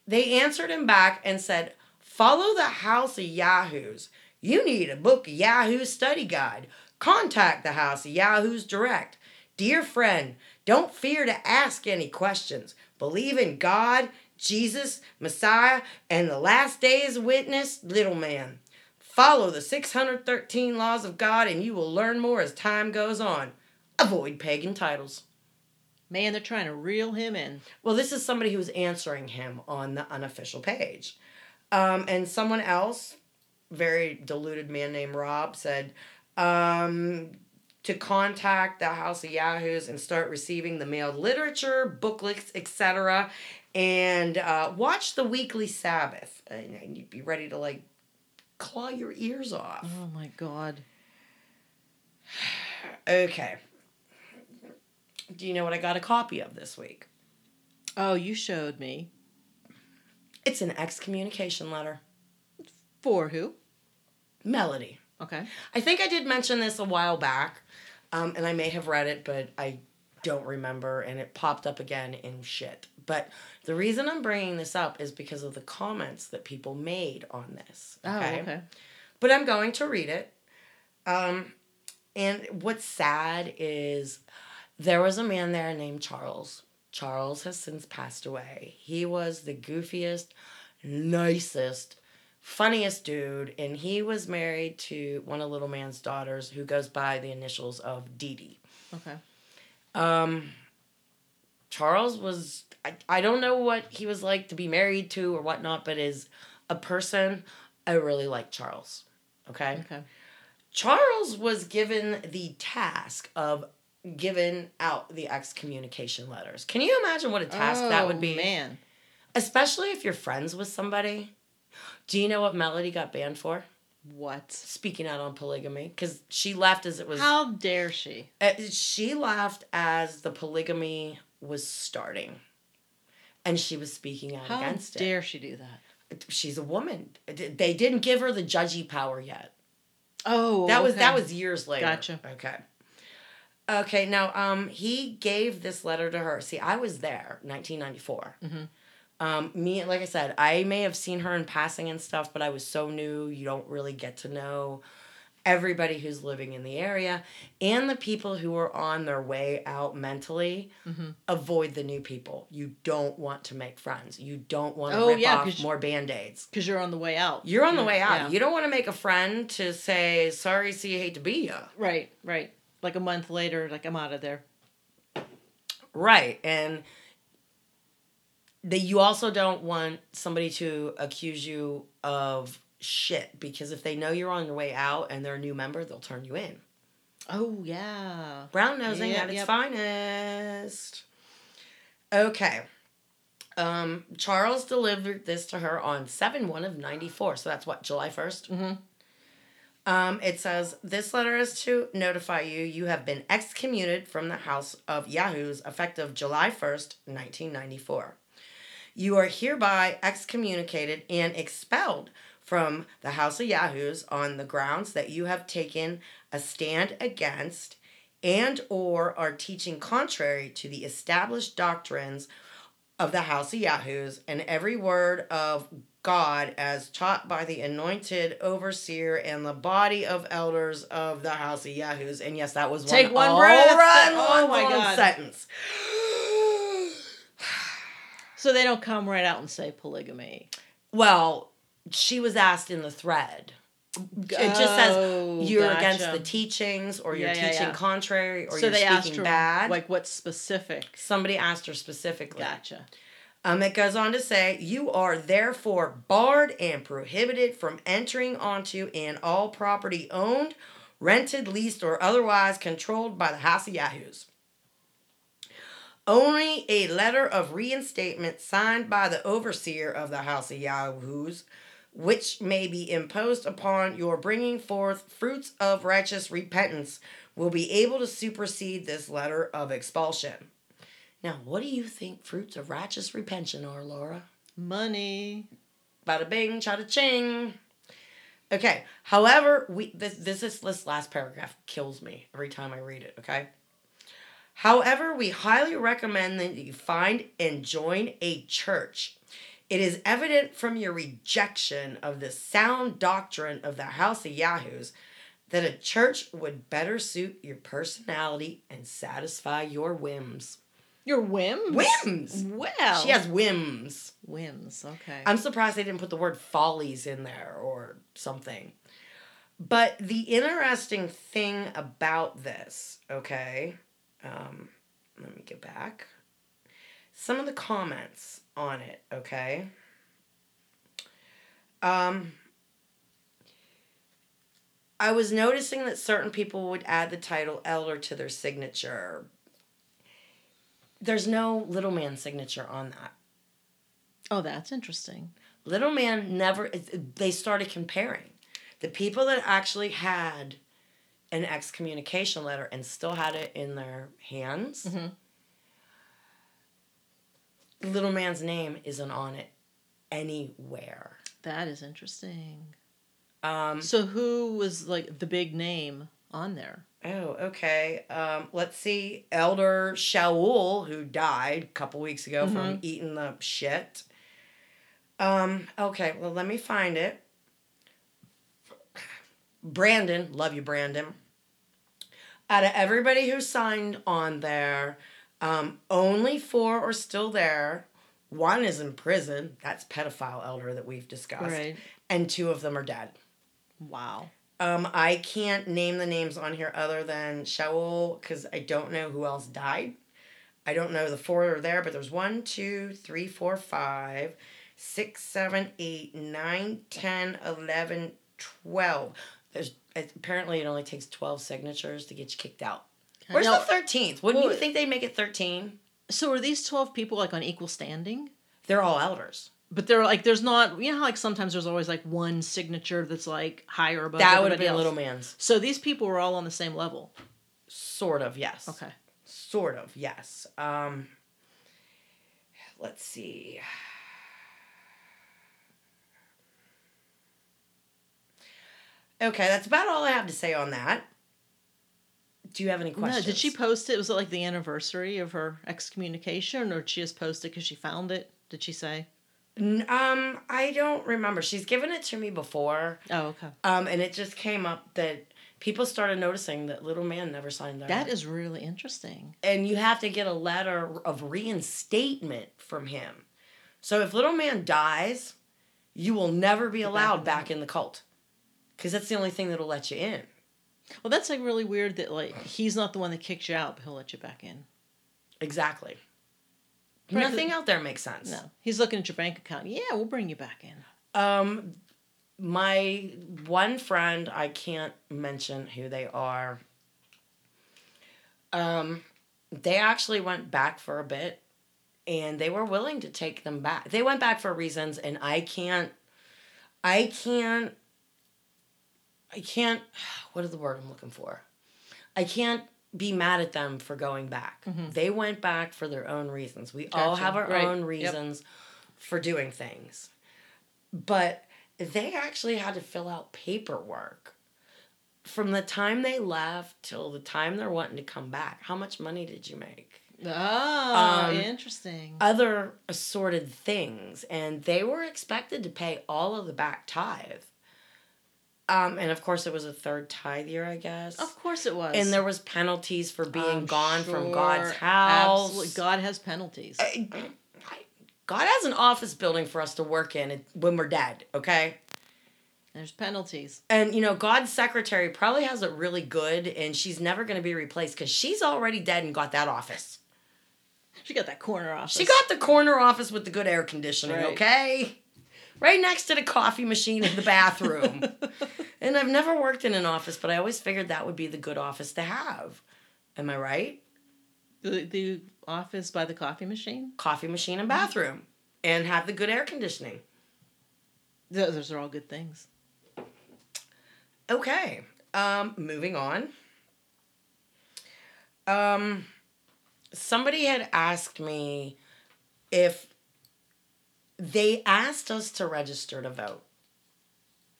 They answered him back and said, Follow the house of Yahoos. You need a book of Yahoo's study guide. Contact the house of Yahoos direct. Dear friend, don't fear to ask any questions. Believe in God, Jesus, Messiah, and the last day's witness, little man. Follow the 613 laws of God and you will learn more as time goes on. Avoid pagan titles. Man, they're trying to reel him in. Well, this is somebody who's answering him on the unofficial page. Um, and someone else, very deluded man named Rob, said um, to contact the House of Yahoos and start receiving the mailed literature, booklets, etc. And uh, watch the weekly Sabbath. And you'd be ready to like claw your ears off. Oh my God. Okay. Do you know what I got a copy of this week? Oh, you showed me. It's an excommunication letter. For who? Melody. Okay. I think I did mention this a while back, um, and I may have read it, but I don't remember, and it popped up again in shit. But the reason I'm bringing this up is because of the comments that people made on this. Oh, okay. But I'm going to read it. Um, and what's sad is there was a man there named Charles. Charles has since passed away. He was the goofiest, nicest, funniest dude, and he was married to one of Little Man's daughters who goes by the initials of Dee Dee. Okay. Um, Charles was, I, I don't know what he was like to be married to or whatnot, but as a person, I really like Charles. Okay. Okay. Charles was given the task of giving out the excommunication letters. Can you imagine what a task that would Oh, be? Man. Especially if you're friends with somebody. Do you know what Melody got banned for? What? Speaking out on polygamy. Because she left as it was. How dare she? Uh, she left as the polygamy was starting. And she was speaking out How against it. How dare she do that? She's a woman. They didn't give her the judgy power yet. Oh, That was okay. that was years later. Gotcha. Okay. Okay, now um he gave this letter to her. See, I was there, 1994. Mhm. Um me like I said, I may have seen her in passing and stuff, but I was so new, you don't really get to know everybody who's living in the area and the people who are on their way out mentally. Mhm. Avoid the new people. You don't want to make friends. You don't want to Oh, rip yeah, off more band-aids. because you're on the way out. You're on the way out. Yeah. You don't want to make a friend to say sorry, see, you hate to be ya. Right, right. Like a month later, like I'm out of there. Right. And that you also don't want somebody to accuse you of shit because if they know you're on your way out and they're a new member, they'll turn you in. Oh yeah. Brown nosing Yep, at its yep. finest. Okay. Um, Charles delivered this to her on 7 1 of 94. So that's what, July 1st? Mhm. Um, it says, This letter is to notify you you have been excommunicated from the House of Yahoos effective July 1st, 1994. You are hereby excommunicated and expelled from the House of Yahoos on the grounds that you have taken a stand against and or are teaching contrary to the established doctrines of the House of Yahoos and every word of God as taught by the anointed overseer and the body of elders of the House of Yahoos. And yes, that was one Take one all breath. right, Oh one my God. sentence. So they don't come right out and say polygamy. Well, she was asked in the thread. It just says Oh, you're against the teachings or you're Yeah, yeah, teaching yeah. contrary or so you're speaking her bad. like what specific? Somebody asked her specifically. Gotcha. Um, it goes on to say, You are therefore barred and prohibited from entering onto and all property owned, rented, leased, or otherwise controlled by the House of Yahoos. Only a letter of reinstatement signed by the overseer of the House of Yahoos, which may be imposed upon your bringing forth fruits of righteous repentance, will be able to supersede this letter of expulsion. Now, what do you think fruits of righteous repentance are, Laura? Money. Bada bing, chada ching. Okay. However, we this this is this last paragraph kills me every time I read it. Okay. However, we highly recommend that you find and join a church. It is evident from your rejection of the sound doctrine of the House of Yahoos that a church would better suit your personality and satisfy your whims. Your whims. Whims. Well, She has whims. whims. Okay. I'm surprised they didn't put the word follies in there or something. But the interesting thing about this, okay, um, let me get back. Some of the comments on it, okay. Um, I was noticing that certain people would add the title elder to their signature. There's no little man signature on that. oh, that's interesting. Little Man never, they started comparing. The people that actually had an excommunication letter and still had it in their hands, Mhm. Little Man's name isn't on it anywhere. That is interesting. Um, So who was like the big name on there? oh, okay. Um, let's see. Elder Shaul, who died a couple weeks ago from eating the shit. Um, okay, well, let me find it. Brandon, love you, Brandon. Out of everybody who signed on there, um, only four are still there. One is in prison. That's pedophile elder that we've discussed. Right. And two of them are dead. Wow. Um, I can't name the names on here other than Shaul because I don't know who else died. I don't know the four are there, but there's one, two, three, four, five, six, seven, eight, nine, ten, eleven, twelve. There's it, apparently it only takes twelve signatures to get you kicked out. Where's Now- the thirteenth? Wouldn't Well- you think they make it thirteen? So are these twelve people like on equal standing? They're all elders. But they're like, there's not, you know, how like sometimes there's always like one signature that's like higher above. that would have been else. little man's. So these people were all on the same level. Sort of, yes. Okay. Sort of, yes. Um, let's see. Okay, that's about all I have to say on that. Do you have any questions? No, did she post it? Was it like the anniversary of her excommunication, or did she just post it because she found it? Did she say? Um, I don't remember. She's given it to me before. Oh, okay. Um, and it just came up that people started noticing that little man never signed that. That is really interesting. and you have to get a letter of reinstatement from him. So if little man dies, you will never be allowed back in the cult. Because that's the only thing that'll let you in. Well, that's like really weird that like he's not the one that kicks you out, but he'll let you back in. Exactly. Right, Nothing out there makes sense. No, he's looking at your bank account. Yeah, we'll bring you back in. Um, my one friend, I can't mention who they are. Um, they actually went back for a bit, and they were willing to take them back. They went back for reasons, and I can't, I can't, I can't. What is the word I'm looking for? I can't be mad at them for going back. They went back for their own reasons. We all have our Right. own Yep. reasons for doing things. But they actually had to fill out paperwork from the time they left till the time they're wanting to come back. How much money did you make? Oh, Um, interesting. Other assorted things. And they were expected to pay all of the back tithe. Um, and of course, it was a third tithe year, I guess. of course it was. And there was penalties for being I'm gone from. God's house. Absolutely. God has penalties. I- God has an office building for us to work in when we're dead, okay? There's penalties. And you know, God's secretary probably has it really good, and she's never going to be replaced because she's already dead and got that office. She got that corner office. She got the corner office with the good air conditioning, Right. okay? Right next to the coffee machine in the bathroom. and I've never worked in an office, but I always figured that would be the good office to have. Am I right? the, the office by the coffee machine. Coffee machine and bathroom, and have the good air conditioning. Th- Those are all good things. Okay. Um, moving on. Um, somebody had asked me if they asked us to register to vote.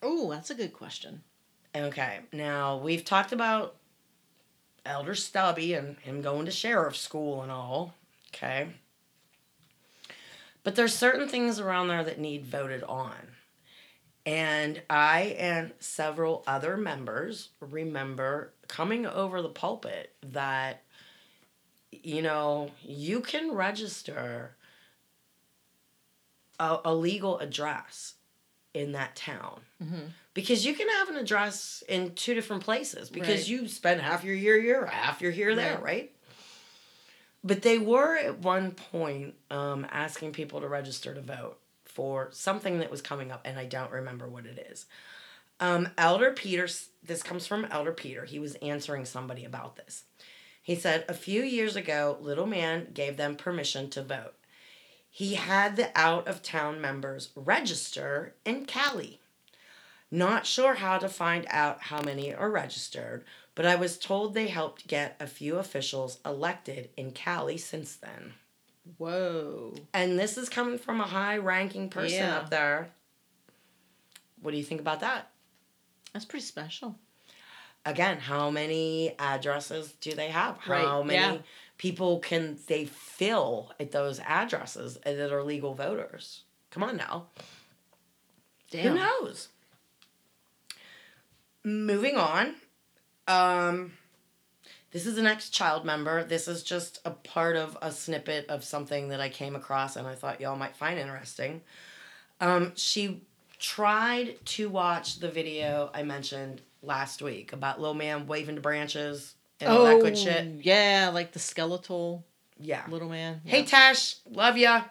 Oh, that's a good question. Okay. Now we've talked about Elder Stubby and him going to sheriff school and all. Okay. But there's certain things around there that need voted on. And I and several other members remember coming over the pulpit that, you know, you can register a, a legal address in that town. Mhm. Because you can have an address in two different places because Right. you spend half your year here, half your year there, Right. right? But they were at one point um, asking people to register to vote for something that was coming up, and I don't remember what it is. Um, Elder Peter, this comes from Elder Peter. He was answering somebody about this. He said, A few years ago, Little Man gave them permission to vote. He had the out of town members register in Cali. Not sure how to find out how many are registered, but I was told they helped get a few officials elected in Cali since then. Whoa. And this is coming from a high ranking person Yeah. up there. What do you think about that? That's pretty special. Again, how many addresses do they have? Right, How many yeah. people can they fill at those addresses that are legal voters? Come on now. Damn. Who knows? Moving on. Um this is an ex-child member. This is just a part of a snippet of something that I came across and I thought y'all might find interesting. Um she tried to watch the video I mentioned last week about little man waving to branches and all that good shit. Oh, Yeah, like the skeletal Yeah. little man. Hey Tash, love ya.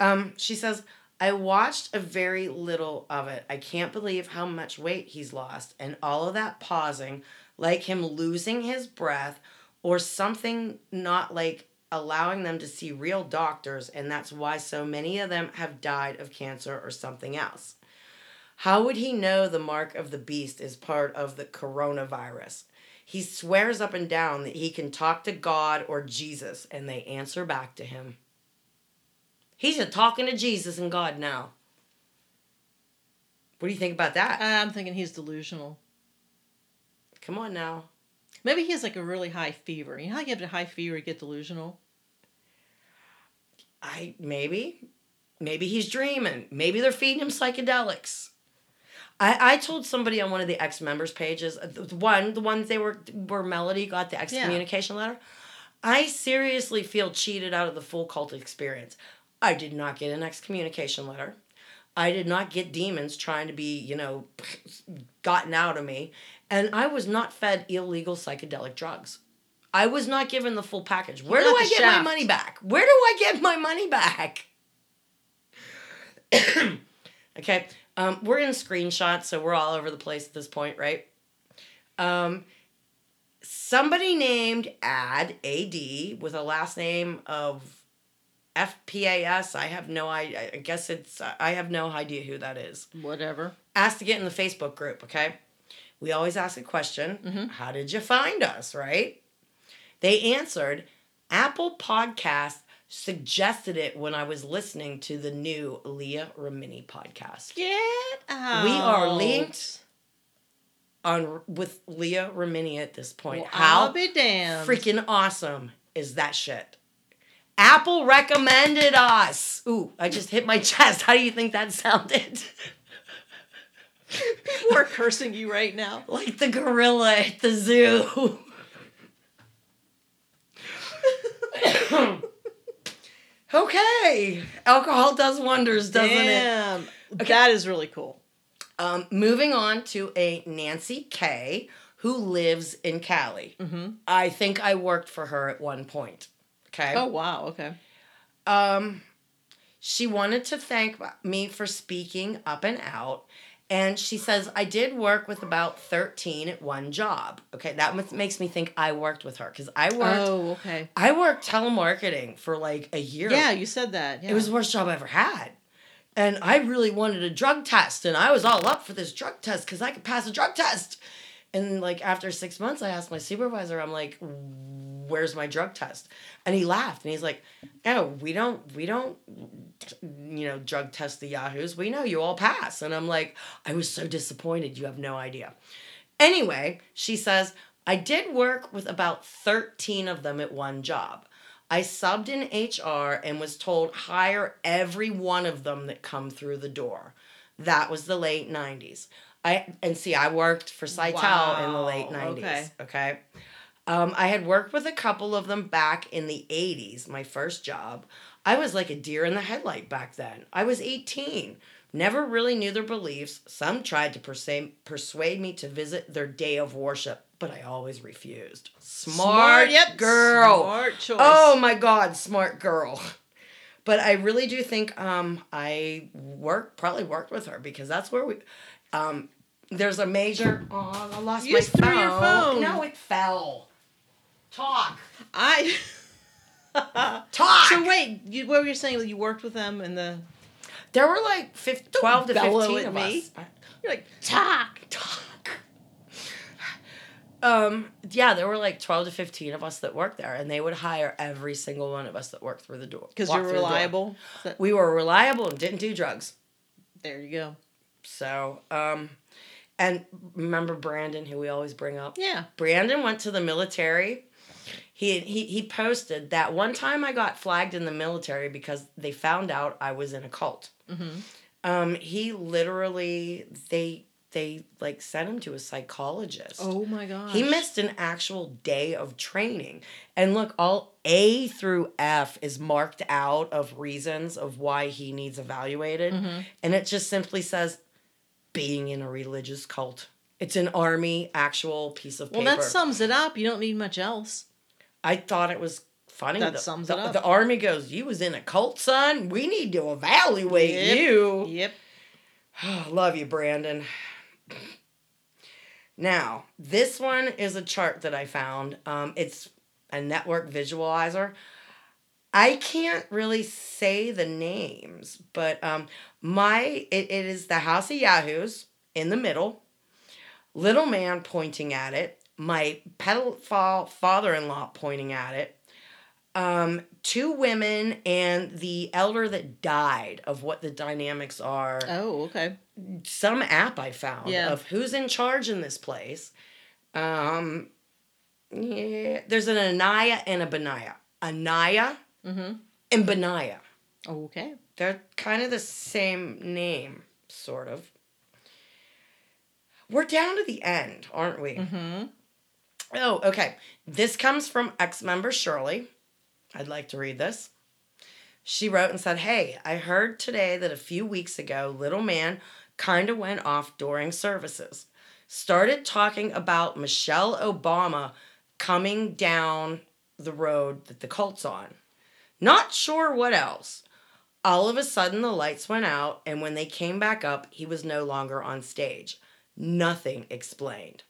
Um, she says, I watched a very little of it. I can't believe how much weight he's lost, and all of that pausing, like him losing his breath, or something not like allowing them to see real doctors, and that's why so many of them have died of cancer or something else. How would he know the mark of the beast is part of the coronavirus? He swears up and down that he can talk to God or Jesus, and they answer back to him. He's a talking to Jesus and God now. What do you think about that? Uh, I'm thinking he's delusional. Come on now. Maybe he has like a really high fever. You know how you have a high fever, you get delusional? I maybe, maybe he's dreaming. Maybe they're feeding him psychedelics. I, I told somebody on one of the ex members pages, uh, the one the ones they were where Melody got the excommunication letter. I seriously feel cheated out of the full cult experience. I did not get an excommunication letter. I did not get demons trying to be, you know, gotten out of me. And I was not fed illegal psychedelic drugs. I was not given the full package. Where do I get shaft. my money back? Where do I get my money back? okay, um, we're in screenshots, so we're all over the place at this point, right? Um, somebody named Ad AD with a last name of FPAS. I have no I I guess it's I have no idea who that is. Whatever. Asked to get in the Facebook group, okay? We always ask a question, Mhm. how did you find us, right? They answered, Apple Podcast suggested it when I was listening to the new Leah Remini podcast. Get out. We are linked on with Leah Remini at this point. Well, How I'll be damned. freaking awesome is that shit? Apple recommended us. Ooh, I just hit my chest. How do you think that sounded? People are cursing you right now. like the gorilla at the zoo. Okay, alcohol does wonders, doesn't it? Damn. That is really cool. Um, moving on to a Nancy K who lives in Cali. Mm-hmm. I think I worked for her at one point. Okay. Oh wow. Okay. Um, she wanted to thank me for speaking up and out. And she says, I did work with about 13 at one job. Okay, that makes me think I worked with her because I worked Oh okay. I worked telemarketing for like a year. Yeah, you said that. Yeah. It was the worst job I ever had. And I really wanted a drug test, and I was all up for this drug test because I could pass a drug test. And like after six months, I asked my supervisor, I'm like, "Where's my drug test?" And he laughed, and he's like, "Oh, we don't, we don't, you know, drug test the yahoos. We know you all pass." And I'm like, I was so disappointed. You have no idea. Anyway, she says, I did work with about 13 of them at one job. I subbed in HR and was told hire every one of them that come through the door. That was the late 90s. I and see I worked for Sitel in the late 90s, okay. okay? Um, I had worked with a couple of them back in the 80s, my first job. I was like a deer in the headlight back then. I was 18. Never really knew their beliefs. Some tried to persuade, persuade me to visit their day of worship, but I always refused. Smart, yep, girl. Smart choice. Oh my god, smart girl. But I really do think um I work probably worked with her because that's where we um there's a major oh I lost You my phone. your phone. No, it fell. Talk. I. Talk. so wait, you, what were you saying? You worked with them in the. there were like 15, 12 to 15 of me. us. You're like talk. Talk. Um yeah, there were like 12 to 15 of us that worked there and they would hire every single one of us that worked through the door. Because walked you're through the door. reliable. That- We were reliable and didn't do drugs. there you go. So, um, and remember Brandon, who we always bring up? Yeah. Brandon went to the military. He, he he posted that one time I got flagged in the military because they found out I was in a cult. Mm-hmm. Um, he literally they they like sent him to a psychologist. Oh my gosh. He missed an actual day of training. And look, all A through F is marked out of reasons of why he needs evaluated. Mhm. And it just simply says being in a religious cult. It's an army actual piece of Well, paper. Well, that sums it up. You don't need much else. I thought it was funny. That the, sums the, it up. The army goes, You was in a cult, son? We need to evaluate Yep. you. Yep. Love you, Brandon. Now, this one is a chart that I found. Um, it's a network visualizer. I can't really say the names, but um, my it, it is the House of Yahoos in the middle, little man pointing at it, my pedophile father-in-law pointing at it, um, two women and the elder that died of what the dynamics are Oh, okay. some app I found Yeah. of who's in charge in this place. Um, yeah, there's an Anaya and a Benaya. Anaya Mm-hmm. and Benaya. Okay. They're kind of the same name, sort of. We're down to the end, aren't we? Mm-hmm. Oh, okay. This comes from ex member Shirley. I'd like to read this. She wrote and said, Hey, I heard today that a few weeks ago, little man kind of went off during services. Started talking about Michelle Obama coming down the road that the cult's on. Not sure what else. All of a sudden, the lights went out, and when they came back up, he was no longer on stage. Nothing explained.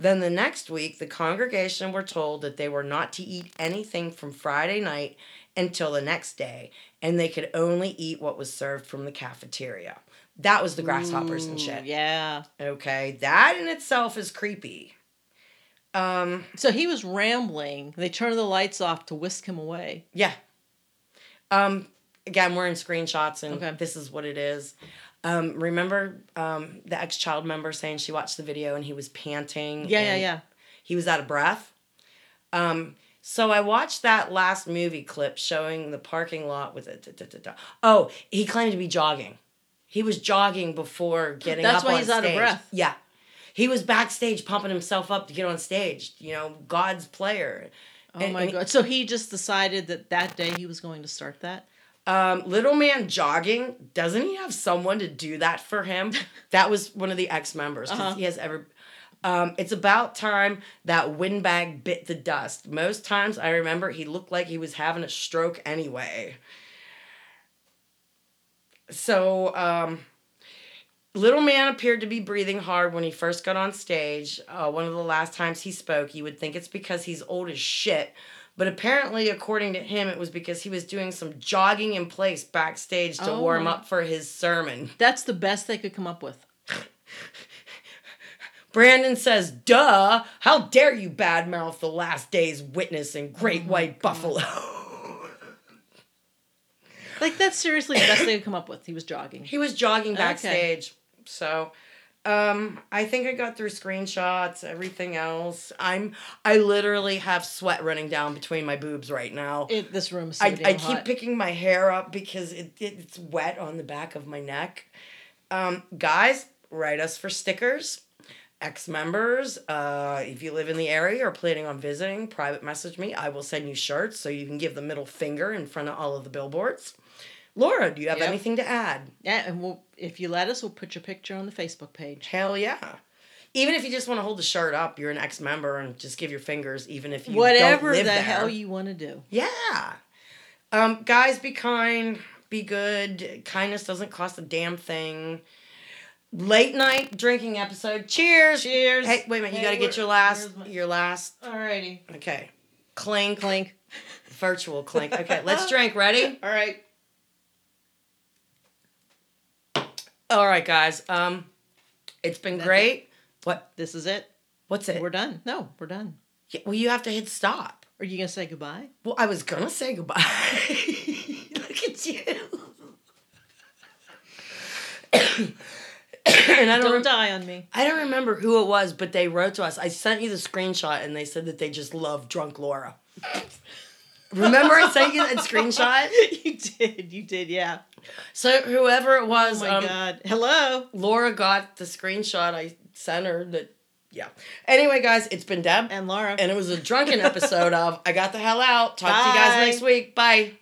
Then the next week, the congregation were told that they were not to eat anything from Friday night until the next day, and they could only eat what was served from the cafeteria. That was the grasshoppers and shit. Yeah. Okay, that in itself is creepy. Um, So he was rambling. They turned the lights off to whisk him away. yeah. Um, again, we're in screenshots, and Okay. this is what it is. Um, remember um, the ex child member saying she watched the video and he was panting? Yeah, yeah, yeah. he was out of breath. Um, so I watched that last movie clip showing the parking lot with it. da- da- da- da. Oh, he claimed to be jogging. He was jogging before getting That's up why on he's out of breath. Yeah. He was backstage pumping himself up to get on stage, you know, God's player. Oh And- my and- god. So he just decided that that day he was going to start that. Um, little man jogging, doesn't he have someone to do that for him? that was one of the ex members Uh-huh. he has ever. Um, it's about time that windbag bit the dust. Most times I remember he looked like he was having a stroke anyway. So, um, little man appeared to be breathing hard when he first got on stage. Uh, one of the last times he spoke, you would think it's because he's old as shit. But apparently, according to him, it was because he was doing some jogging in place backstage to Oh. warm up for his sermon. That's the best they could come up with. Brandon says, duh, how dare you badmouth the last day's witness in Great oh White Buffalo? Like that's seriously the best they could come up with. He was jogging. he was jogging Okay. backstage. So, um, I think I got through screenshots, everything else. I'm, I literally have sweat running down between my boobs right now. It, this room is so I, I keep picking my hair up because it, it, it's wet on the back of my neck. Um, guys, write us for stickers. Ex members, uh, if you live in the area or planning on visiting, private message me. I will send you shirts so you can give the middle finger in front of all of the billboards. Laura, do you have Yep. anything to add? Yeah, and we'll if you let us, we'll put your picture on the Facebook page. Hell yeah. Even if you just want to hold the shirt up, you're an ex member and just give your fingers, even if you Whatever don't live the there. hell you want to do. Yeah. Um, guys, be kind, be good. Kindness doesn't cost a damn thing. Late night drinking episode. Cheers. Cheers. Hey, wait a minute. You got to get your last. my- Your last. Alrighty. Okay. Clink. Clink. Virtual clink. Okay, let's drink. Ready? All right. All right, guys. Um, it's been That's great. What? This is it. What's it? We're done. No, we're done. Yeah, well, you have to hit stop. Are you gonna say goodbye? Well, I was gonna say goodbye. Look at you. and I don't, Don't rem- die on me. I don't remember who it was, but they wrote to us. I sent you the screenshot, and they said that they just love drunk Laura. remember I sent you that screenshot? you did. You did. Yeah. So whoever it was, Oh my um, god. Hello. Laura got the screenshot I sent her. That yeah. Anyway, guys, it's been Deb, And Laura. and it was a drunken episode of I got the hell out. Talk to you guys next week. Bye.